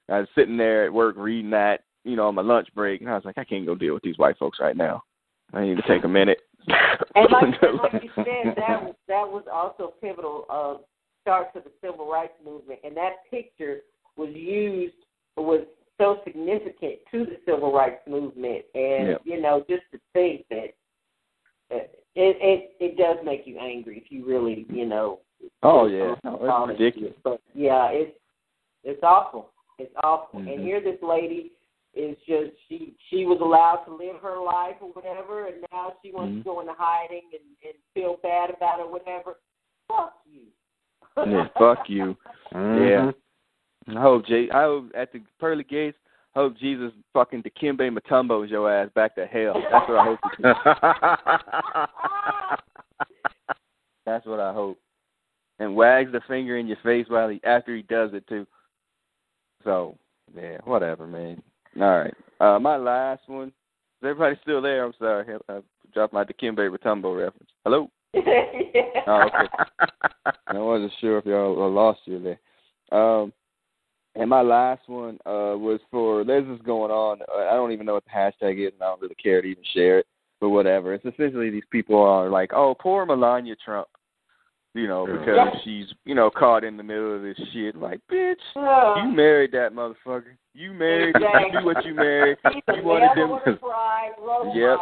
I was sitting there at work reading that, you know, on my lunch break, and I was like, I can't go deal with these white folks right now. I need to take a minute. [LAUGHS] And like, [LAUGHS] and like you said, that was that was also pivotal uh, start to the civil rights movement, and that picture was used was so significant to the civil rights movement, and Yeah. you know, just to think that it it it does make you angry if you really you know. oh yeah, no, it's it. ridiculous. But yeah, it's it's awful. It's awful. Mhm. And here, this lady is just she she was allowed to live her life or whatever, and now she wants Mhm. to go into hiding and, and feel bad about it, or whatever. Fuck you. Yeah, fuck you. [LAUGHS] Mhm. I hope Jay. I hope at the pearly gates. I hope Jesus fucking Dikembe Mutombo's your ass back to hell. That's what I hope. [LAUGHS] That's what I hope. And wags the finger in your face while he after he does it too. So yeah, whatever, man. All right. Uh, my last one. Is everybody still there? I'm sorry. I dropped my Dikembe Mutombo reference. Hello. [LAUGHS] Oh, okay. I wasn't sure if y'all lost you there. Um, and my last one uh, was for there's this going on. Uh, I don't even know what the hashtag is, and I don't really care to even share it. But whatever. It's essentially these people are like, oh, poor Melania Trump, you know, Yeah. because she's you know caught in the middle of this shit. Like, bitch, Yeah. you married that motherfucker. You married. Exactly. You knew what you married. She's a You wanted them. never bride, robot. Yep.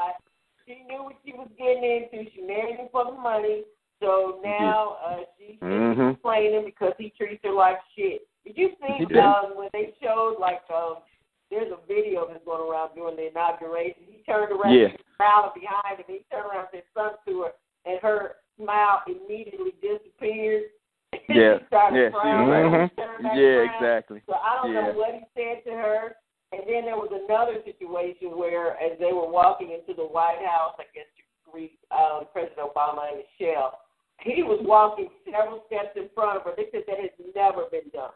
She knew what she was getting into. She married him for the money. So now uh, she, she's Mhm. complaining because he treats her like shit. Did you see did. um, when they showed like um, there's a video that's going around during the inauguration. He turned around, Yeah. he behind him. He turned around and said something to her, and her smile immediately disappeared. [LAUGHS] Yeah. Yeah, crying. She Yeah, around. exactly. So I don't Yeah. know what he said to her. And then there was another situation where, as they were walking into the White House, I guess to greet um, President Obama and Michelle, he was walking several steps in front of her. They said that has never been done.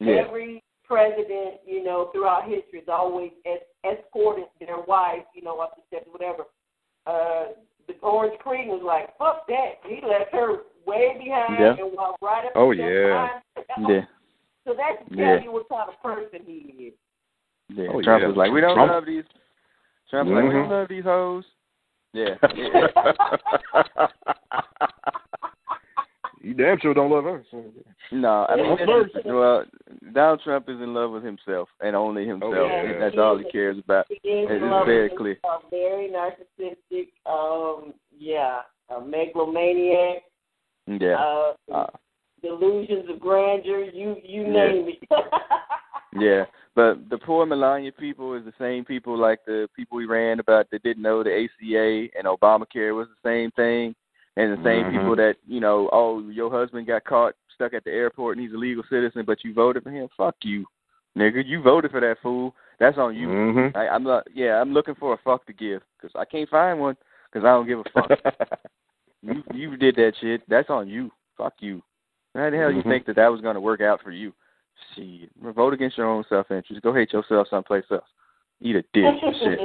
Yeah. Every president, you know, throughout history has always es- escorted their wife, you know, up the steps, whatever. Uh, the Orange Queen was like, "Fuck that!" He left her way behind Yeah. and walked right up. Oh, yeah. behind. Yeah. So that should tell Yeah. you what kind of person he is. Yeah. Oh, Trump yeah. was like, we don't Trump- love these. Trump was like, we don't Mhm. love these hoes. Yeah. yeah. [LAUGHS] you damn sure don't love her. So. no, I mean, Of this course. is- well, Donald Trump is in love with himself and only himself. Oh, yeah. That's all he cares about. He is It in is love very clear. Very narcissistic. Um, yeah, a megalomaniac. Yeah. Uh, Uh, delusions of grandeur. You you Yeah. name it. [LAUGHS] Yeah, but the poor Melania people is the same people like the people we ran about that didn't know the ACA and Obamacare was the same thing, and the same Mhm. people that you know, oh, your husband got caught stuck at the airport and he's a legal citizen, but you voted for him. Fuck you, nigga. You voted for that fool. That's on you. Mhm. I, I'm not. Yeah, I'm looking for a fuck to give because I can't find one because I don't give a fuck. [LAUGHS] you you did that shit. That's on you. Fuck you. How the hell you Mhm. think that that was going to work out for you? Shit. Vote against your own self interest. Go hate yourself someplace else. Eat a dick and shit.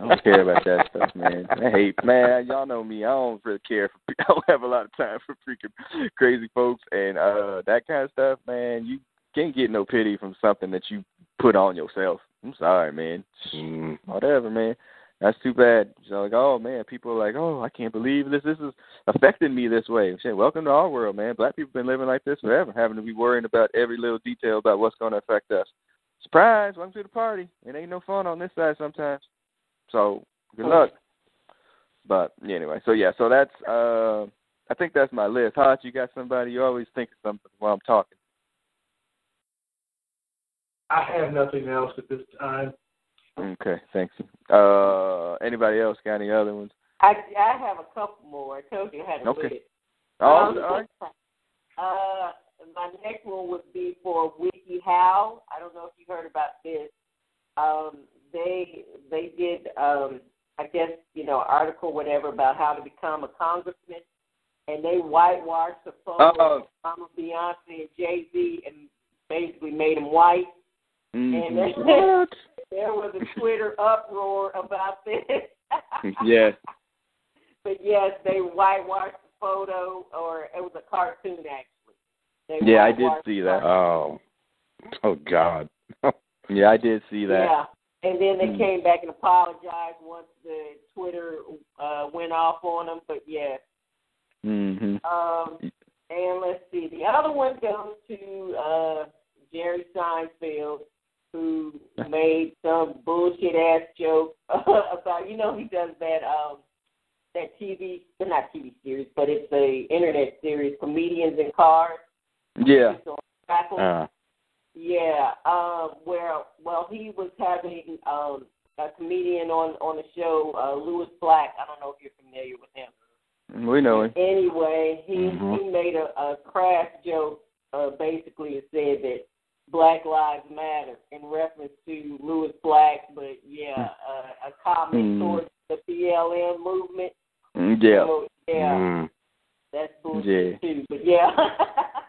I don't care about that stuff, man. I hate, man. Y'all know me. I don't really care for. [LAUGHS] I don't have a lot of time for freaking crazy folks and uh that kind of stuff, man. You can't get no pity from something that you put on yourself. I'm sorry, man. Mm. Whatever, man. That's too bad. So like, oh man, people are like, oh, I can't believe this. This is affecting me this way. Shit, welcome to our world, man. Black people been living like this forever, having to be worrying about every little detail about what's going to affect us. Surprise! Welcome to the party. It ain't no fun on this side sometimes. So good luck. But anyway, so yeah, so that's uh, I think that's my list. Hot, you got somebody? You always think of something while I'm talking. I have nothing else at this time. Okay, thanks. Uh, anybody else got any other ones? I I have a couple more. I told you I had a Okay. list. Oh, Um, all right. Uh, my next one would be for wikiHow. I don't know if you heard about this. Um, they they did um, I guess you know article whatever about how to become a congressman, and they whitewashed the photo Oh. of Obama, Beyonce, and Jay Z, and basically made them white. Mhm. And [LAUGHS] [LAUGHS] there was a Twitter uproar about this. [LAUGHS] yes. But yes, they whitewashed the photo, or it was a cartoon actually. They Yeah, I did see that. Oh, oh God. [LAUGHS] Yeah, I did see that. Yeah, and then they Mm. came back and apologized once the Twitter uh, went off on them. But yeah, Mhm. um, and let's see, the other one goes to uh, Jerry Seinfeld, who [LAUGHS] made some bullshit ass joke [LAUGHS] about you know he does that um that TV well, not TV series, but it's a internet series, comedians in cars. Yeah. Uh, Yeah, um, where well he was having um a comedian on on the show, uh Lewis Black. I don't know if you're familiar with him. We know him. Anyway, he Mhm. he made a, a crass joke. Uh, basically, it said that Black Lives Matter in reference to Lewis Black, but yeah, uh, a comment Mm. towards the BLM movement. Mm, Yeah. So, yeah, mm. that's bullshit Yeah. too. But yeah. [LAUGHS]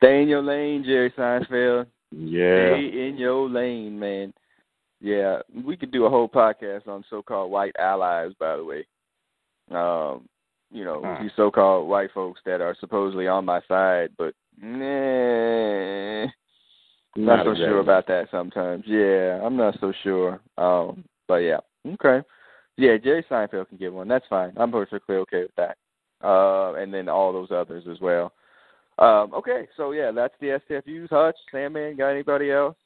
Stay in your lane, Jerry Seinfeld. Yeah. Stay in your lane, man. Yeah, we could do a whole podcast on so-called white allies. By the way, um, you know Huh. these so-called white folks that are supposedly on my side, but nah, not, so exactly. sure about that sometimes. Yeah, I'm not so sure. Um, but yeah, okay. Yeah, Jerry Seinfeld can get one. That's fine. I'm perfectly okay with that. Uh, and then all those others as well. Um, okay, so yeah, that's the STFUs. Hutch, Sandman, got anybody else?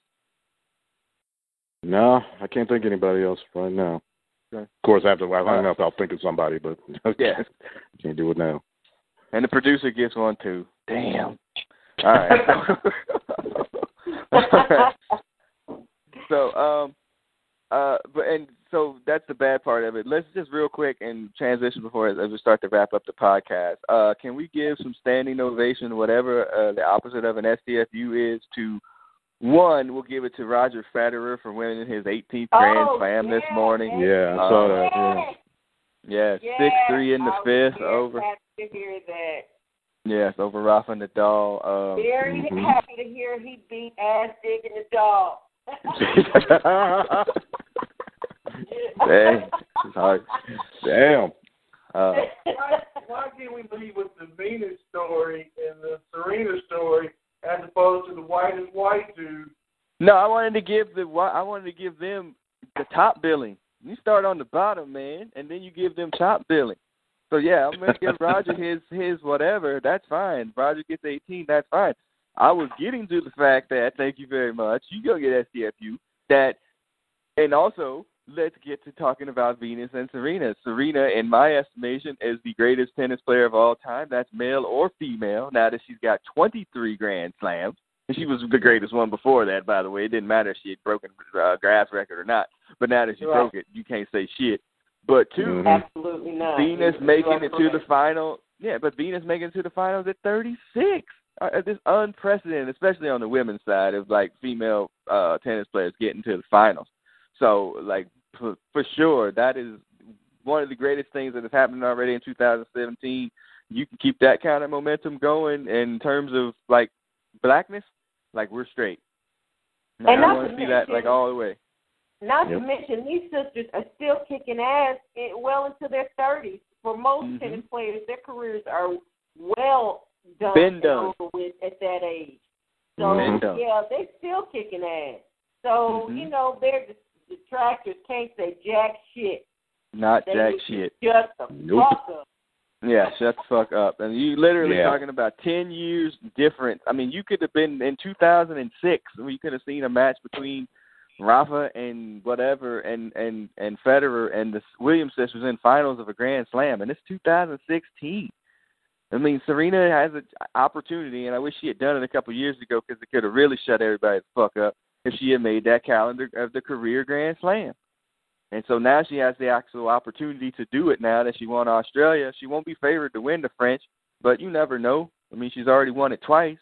No, I can't think of anybody else right now. Okay. Of course, after I All hung right. up, I'll think of somebody, but [LAUGHS] Yeah. can't do it now. And the producer gets one too. Damn. All right. All right. [LAUGHS] [LAUGHS] So, um, uh, but and so that's the bad part of it. Let's just real quick and transition before as we start to wrap up the podcast. Uh, can we give some standing ovation, whatever uh, the opposite of an SDFU is, to one? We'll give it to Roger Federer for winning his 18th Grand Oh, Slam this morning. Yeah, I saw that. Yeah. Yeah, Yeah, six three in the fifth over. Happy to hear that. Yes, over Rafa Nadal. Um, Very Mhm. happy to hear he beat ass digging the dog. [LAUGHS] [LAUGHS] Dang, it's hard. Damn. Uh, Why, why can't we leave with the Venus story and the Serena story as opposed to the whitest white dude? no, I wanted to give the I wanted to give them the top billing. You start on the bottom, man, and then you give them top billing. So yeah, I'm gonna give Roger [LAUGHS] his his whatever. That's fine. Roger gets 18. That's fine. I was getting to the fact that thank you very much. You go get SDFU. That and also let's get to talking about Venus and Serena. Serena, in my estimation, is the greatest tennis player of all time. That's male or female. Now that she's got 23 Grand Slams. And she was the greatest one before that, by the way. It didn't matter if she had broken uh, Graf's record or not. But now that she Right. broke it, you can't say shit. But 2 Mhm. Absolutely not. Venus You making are it to the final. Yeah, but Venus making it to the finals at 36. Uh, this unprecedented, especially on the women's side of like female uh tennis players getting to the finals. So, like for, for sure, that is one of the greatest things that has happened already in 2017. You can keep that kind of momentum going in terms of like blackness, like we're straight. And I not want to to see that like all the way. Not Yep. to mention, these sisters are still kicking ass in, well into their 30s. For most Mhm. tennis players, their careers are well done, Been and done. over with at that age. So, Been done. yeah, they're still kicking ass. So, Mhm. you know, their detractors can't say jack shit. Not They jack shit. Shut the Nope. fuck up. Yeah, shut the fuck up. And you literally Yeah. talking about ten years difference. I mean, you could have been in 2006. We could have seen a match between Rafa and whatever and and and Federer and the Williams sisters in finals of a Grand Slam, and it's 2016. I mean, Serena has an opportunity, and I wish she had done it a couple of years ago because it could have really shut everybody the fuck up if she had made that calendar of the career Grand Slam. And so now she has the actual opportunity to do it now that she won Australia. She won't be favored to win the French, but you never know. I mean, she's already won it twice,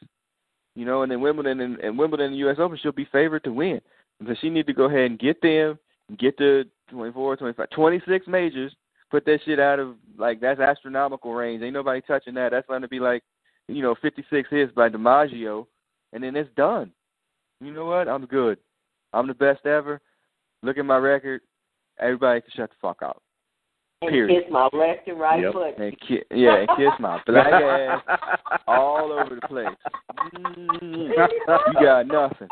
you know, and then Wimbledon and, and Wimbledon and the U.S. Open, she'll be favored to win. So she need to go ahead and get them, get the 24, 25, 26 majors, put that shit out of like that's astronomical range. Ain't nobody touching that. That's going to be like, you know, 56 hits by DiMaggio, and then it's done. You know what? I'm good. I'm the best ever. Look at my record. Everybody can shut the fuck up. Period. And kiss my left and right Yep. foot. And ki- yeah, and kiss my [LAUGHS] black ass all over the place. Mm, you got nothing.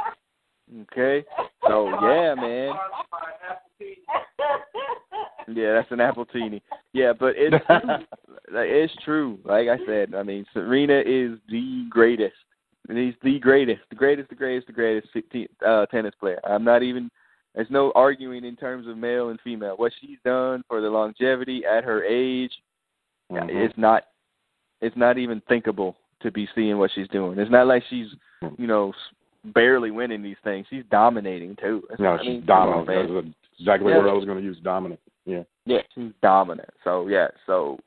Okay? So yeah, man. Yeah, that's an appletini. Yeah, but it's [LAUGHS] it's true. Like I said, I mean, Serena is the greatest. He's the greatest, the greatest, the greatest, the greatest uh, tennis player. I'm not even. There's no arguing in terms of male and female. What she's done for the longevity at her age, Mhm. it's not. It's not even thinkable to be seeing what she's doing. It's not like she's, you know, barely winning these things. She's dominating too. It's- No, I she's mean, come on, dominant. That's exactly Yeah. what I was going to use. Dominant. Yeah. Yeah, she's dominant. So yeah, so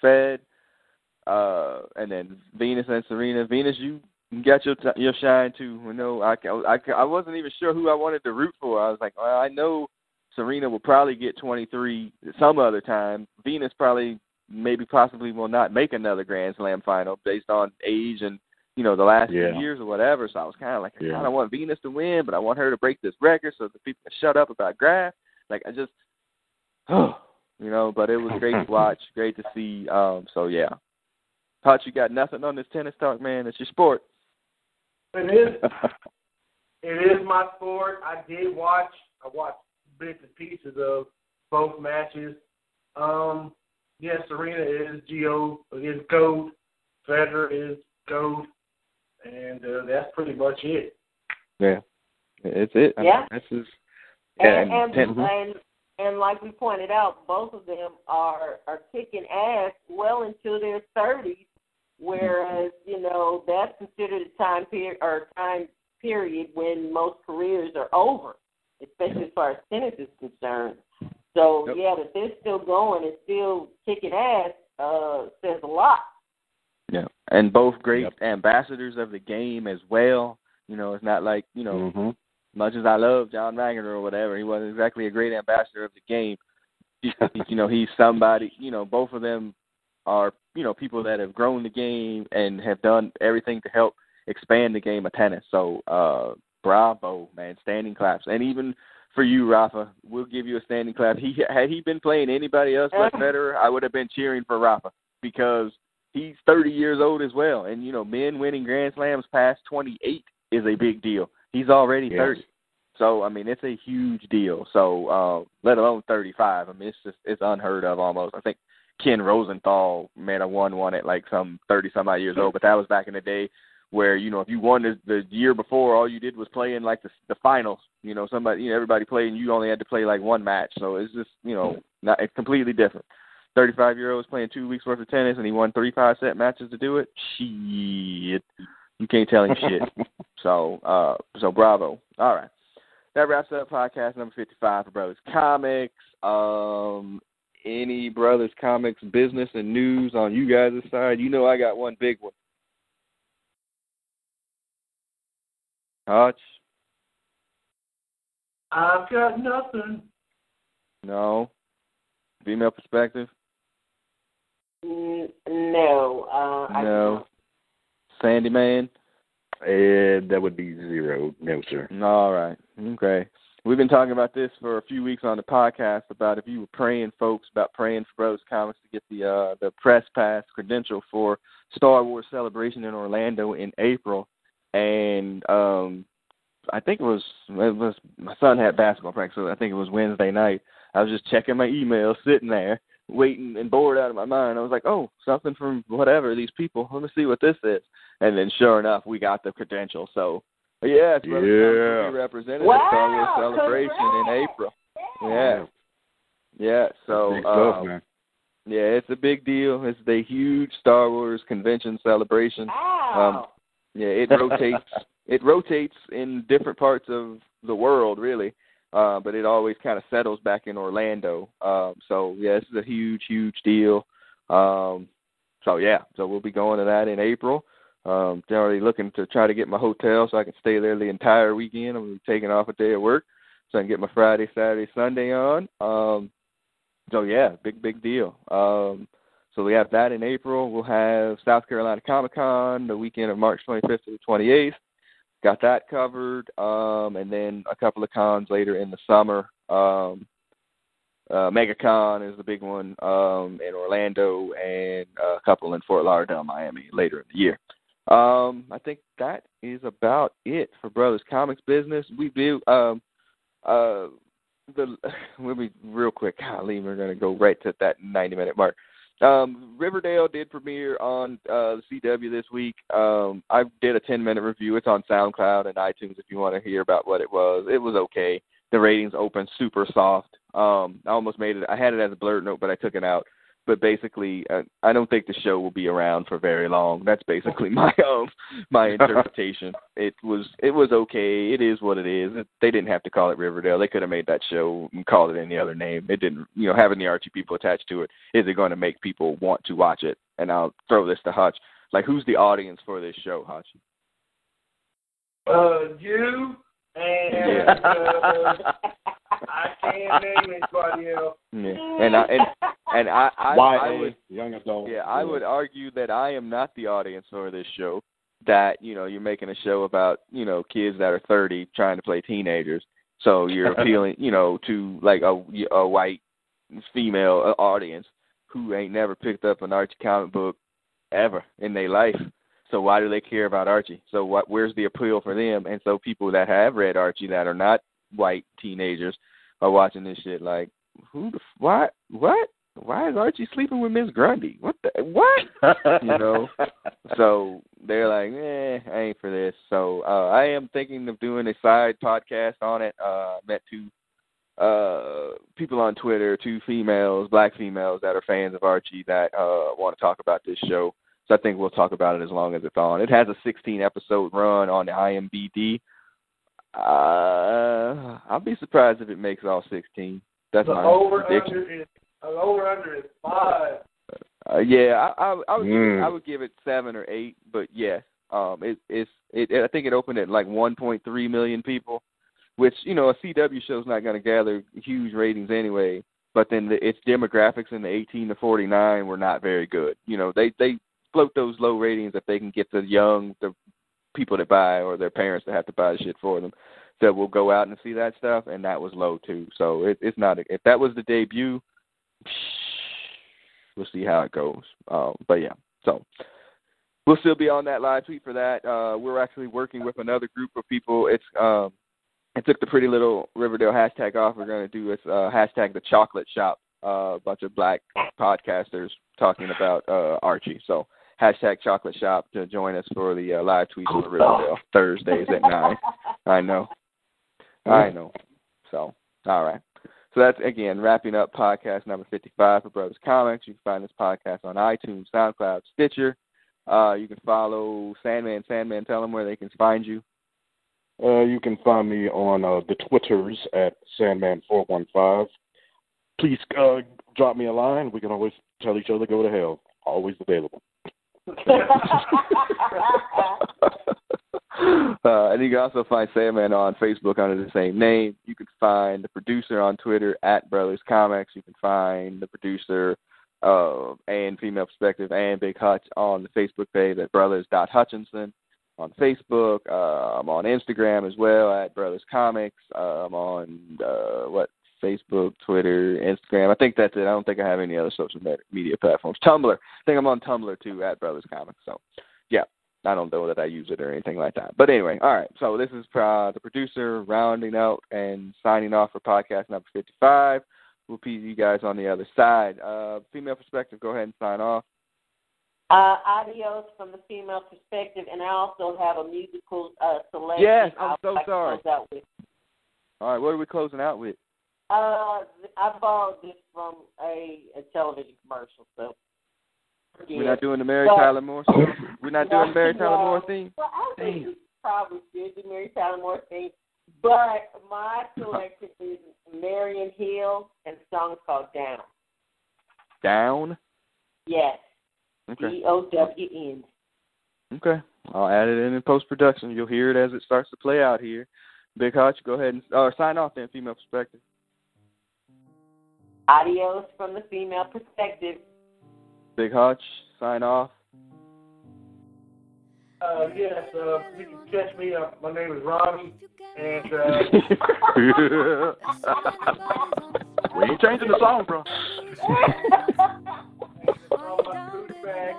Fed, uh, and then Venus and Serena. Venus, you got your t- your shine too. You know, I, I I wasn't even sure who I wanted to root for. I was like, well, I know Serena will probably get 23 some other time. Venus probably, maybe, possibly will not make another Grand Slam final based on age and you know the last Yeah. few years or whatever. So I was kind of like, I Yeah. kind of want Venus to win, but I want her to break this record so that people can shut up about Graf. Like I just, [SIGHS] you know. But it was great to [LAUGHS] watch, great to see. Um, so yeah. Hutch, you got nothing on this tennis talk, man. It's your sport. It is. [LAUGHS] It is my sport. I did watch. I watched bits and pieces of both matches. Um, yes, Serena is Go is gold. Federer is gold, and uh, that's pretty much it. Yeah, it's it. I mean, Yeah. that's just. And Yeah, and, ten- and and like we pointed out, both of them are are kicking ass well into their thirties, whereas you know that's considered a time period or time period when most careers are over, especially as far as tennis is concerned. So Yep. yeah, that they're still going and still kicking ass uh, says a lot. Yeah, and both great Yep. ambassadors of the game as well. You know, it's not like you know, hmm much as I love John Wagner or whatever, he wasn't exactly a great ambassador of the game. [LAUGHS] You know, he's somebody. You know, both of them are you know people that have grown the game and have done everything to help expand the game of tennis. So, uh bravo, man, standing claps, and even for you, Rafa, we'll give you a standing clap. He had he been playing anybody else but Federer, I would have been cheering for Rafa because he's 30 years old as well, and you know, men winning Grand Slams past 28 is a big deal. He's already Yes. 30. So I mean, it's a huge deal. So uh, let alone 35. I mean, it's just it's unheard of almost. I think Ken Rosewall man, I won one at like some 30 some odd years old, but that was back in the day where you know if you won the, the year before, all you did was play in like the the finals. You know, somebody you know everybody played, and you only had to play like one match. So it's just you know not it's completely different. 35 year olds playing two weeks worth of tennis, and he won three five set matches to do it. Shit, you can't tell him shit. [LAUGHS] So, uh, so bravo. All right. That wraps up podcast number 55 for Brothers Comics. Um, any Brothers Comics business and news on you guys' side? You know I got one big one. Hutch? I've got nothing. No. Female perspective? N- no, uh, I No. Sandy Man? And that would be zero. No, sir. All right. Okay. We've been talking about this for a few weeks on the podcast about if you were praying, folks, about praying for Brothers Comics to get the uh, the press pass credential for Star Wars Celebration in Orlando in April, and um, I think it was it was my son had basketball practice, so I think it was Wednesday night. I was just checking my email, [LAUGHS] sitting there, waiting and bored out of my mind. I was like, oh, something from whatever these people. Let me see what this is. And then, sure enough, we got the credential. So Yeah, it's Brothers Comics will Yeah. be represented at Wow, Star Wars Celebration in. April. Yeah, yeah. So Big stuff, um, man. yeah, it's a big deal. It's the huge Star Wars convention celebration. Wow. Yeah, it rotates. [LAUGHS] it rotates in different parts of the world, really, uh, but it always kind of settles back in Orlando. Um, so yeah, this is a huge, huge deal. Um, so yeah, so we'll be going to that in April. Um, they're looking to try to get my hotel so I can stay there the entire weekend. I'm taking off a day of work so I can get my Friday, Saturday, Sunday on. Um, so yeah, big, big deal. Um, so we have that in April. We'll have South Carolina Comic Con the weekend of March 25th to the 28th. Got that covered. Um, and then a couple of cons later in the summer. Um, uh, MegaCon is the big one um, in Orlando, and a couple in Fort Lauderdale, Miami later in the year. Um, I think that is about it for Brothers Comics business. We do um, uh, the [LAUGHS] we'll be real quick. [LAUGHS] Golly, we're gonna go right to that 90 minute mark. Um, Riverdale did premiere on uh, the CW this week. Um, I did a 10 minute review. It's on SoundCloud and iTunes if you want to hear about what it was. It was okay. The ratings opened super soft. Um, I almost made it. I had it as a blurred note, but I took it out. But basically, uh, I don't think the show will be around for very long. That's basically [LAUGHS] my um my [LAUGHS] interpretation. it was it was okay. It is what it is. It, they didn't have to call it Riverdale. They could have made that show and called it any other name. It didn't. You know, having the Archie people attached to it is it going to make people want to watch it? And I'll throw this to Hutch. Like, who's the audience for this show, Hutch? Uh, you and uh, I can't name anybody else. [LAUGHS] Yeah. And I and and I I, I YA, would young adult. Yeah, I would argue that I am not the audience for this show. That you know, you're making a show about you know kids that are 30 trying to play teenagers. So you're [LAUGHS] appealing, you know, to like a a white female audience who ain't never picked up an Archie comic book ever in their life. So why do they care about Archie? So what? Where's the appeal for them? And so people that have read Archie that are not white teenagers are watching this shit like, who the what what? Why is Archie sleeping with Miss Grundy? What the what? you know. [LAUGHS] So they're like, eh, I ain't for this. So uh I am thinking of doing a side podcast on it. Uh met two uh people on Twitter, two females, black females that are fans of Archie that uh want to talk about this show. So I think we'll talk about it as long as it's on. It has a 16 episode run on the IMBD. Uh, I'll be surprised if it makes all 16. That's The my over prediction. under is the over under is five. Uh, yeah, I, I, I would give it, Mm. I would give it seven or eight, but yes, um, it, it's it. I think it opened at like 1.3 million people, which you know a CW show's not going to gather huge ratings anyway. But then the, its demographics in the 18 to 49 were not very good. You know, they they float those low ratings if they can get the young, the people that buy or their parents that have to buy the shit for them that will go out and see that stuff, and that was low too. So it, it's not. If that was the debut, we'll see how it goes. Um, but yeah, so we'll still be on that live tweet for that. Uh, we're actually working with another group of people. It's um, it took the pretty little Riverdale hashtag off. We're to do this uh, hashtag the Chocolate Shop. Uh, a bunch of black podcasters talking about uh, Archie. So hashtag Chocolate Shop to join us for the uh, live tweets for Riverdale Thursdays at nine. [LAUGHS] I know, I know. So all right. So that's again wrapping up podcast number fifty-five for Brothers Comics. You can find this podcast on iTunes, SoundCloud, Stitcher. Uh, you can follow Sandman. Sandman, tell them where they can find you. Uh, you can find me on uh, the Twitters at Sandman415. Please uh, drop me a line. We can always tell each other go to hell. Always available. [LAUGHS] uh, and you can also find Sandman on Facebook under the same name. You can find the producer on Twitter at Brothers Comics. You can find the producer uh, and Female Perspective and Big Hutch on the Facebook page at Brothers Hutchinson on Facebook. Uh, I'm on Instagram as well at Brothers Comics. Uh, I'm on uh, what Facebook, Twitter, Instagram. I think that's it. I don't think I have any other social media platforms. Tumblr. I think I'm on Tumblr too at Brothers Comics. So, yeah, I don't know that I use it or anything like that. But anyway, all right. So this is uh, the producer rounding out and signing off for podcast number 55. We'll see you guys on the other side. Uh, female perspective, go ahead and sign off. Uh, Adios from the female perspective, and I also have a musical uh, selection. Yes, I'm so sorry. close out with. All right, what are we closing out with? Uh, I borrowed this from a, a television commercial, so. We're not doing the Mary But- Tyler Moore. We're not doing the Mary [LAUGHS] Tyler Moore theme. Well, I think Damn. we probably should do Mary Tyler Moore thing, but my [LAUGHS] selection is Marian Hill, and the song is called Down. Down. Yes, Okay. D O W N. Okay. I'll add it in in post production. You'll hear it as it starts to play out here. Big Hutch, go ahead and or sign off then, female perspective. Adios from the female perspective. Big Hutch, sign off. Uh, yes, uh, you can catch me. Uh, my name is Ronnie, and uh, [LAUGHS] we ain't changing the song, bro. on my food bag,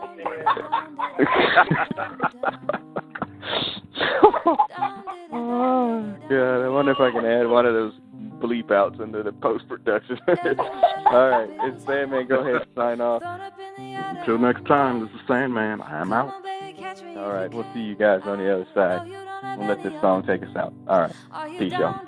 God, I wonder if I can add one of those bleep outs into the post production. [LAUGHS] All right, it's Sandman. Go ahead sign off. Until next time, this is Sandman. I'm out. All right, we'll see you guys on the other side. We'll let this song take us out. All right, peace, y'all.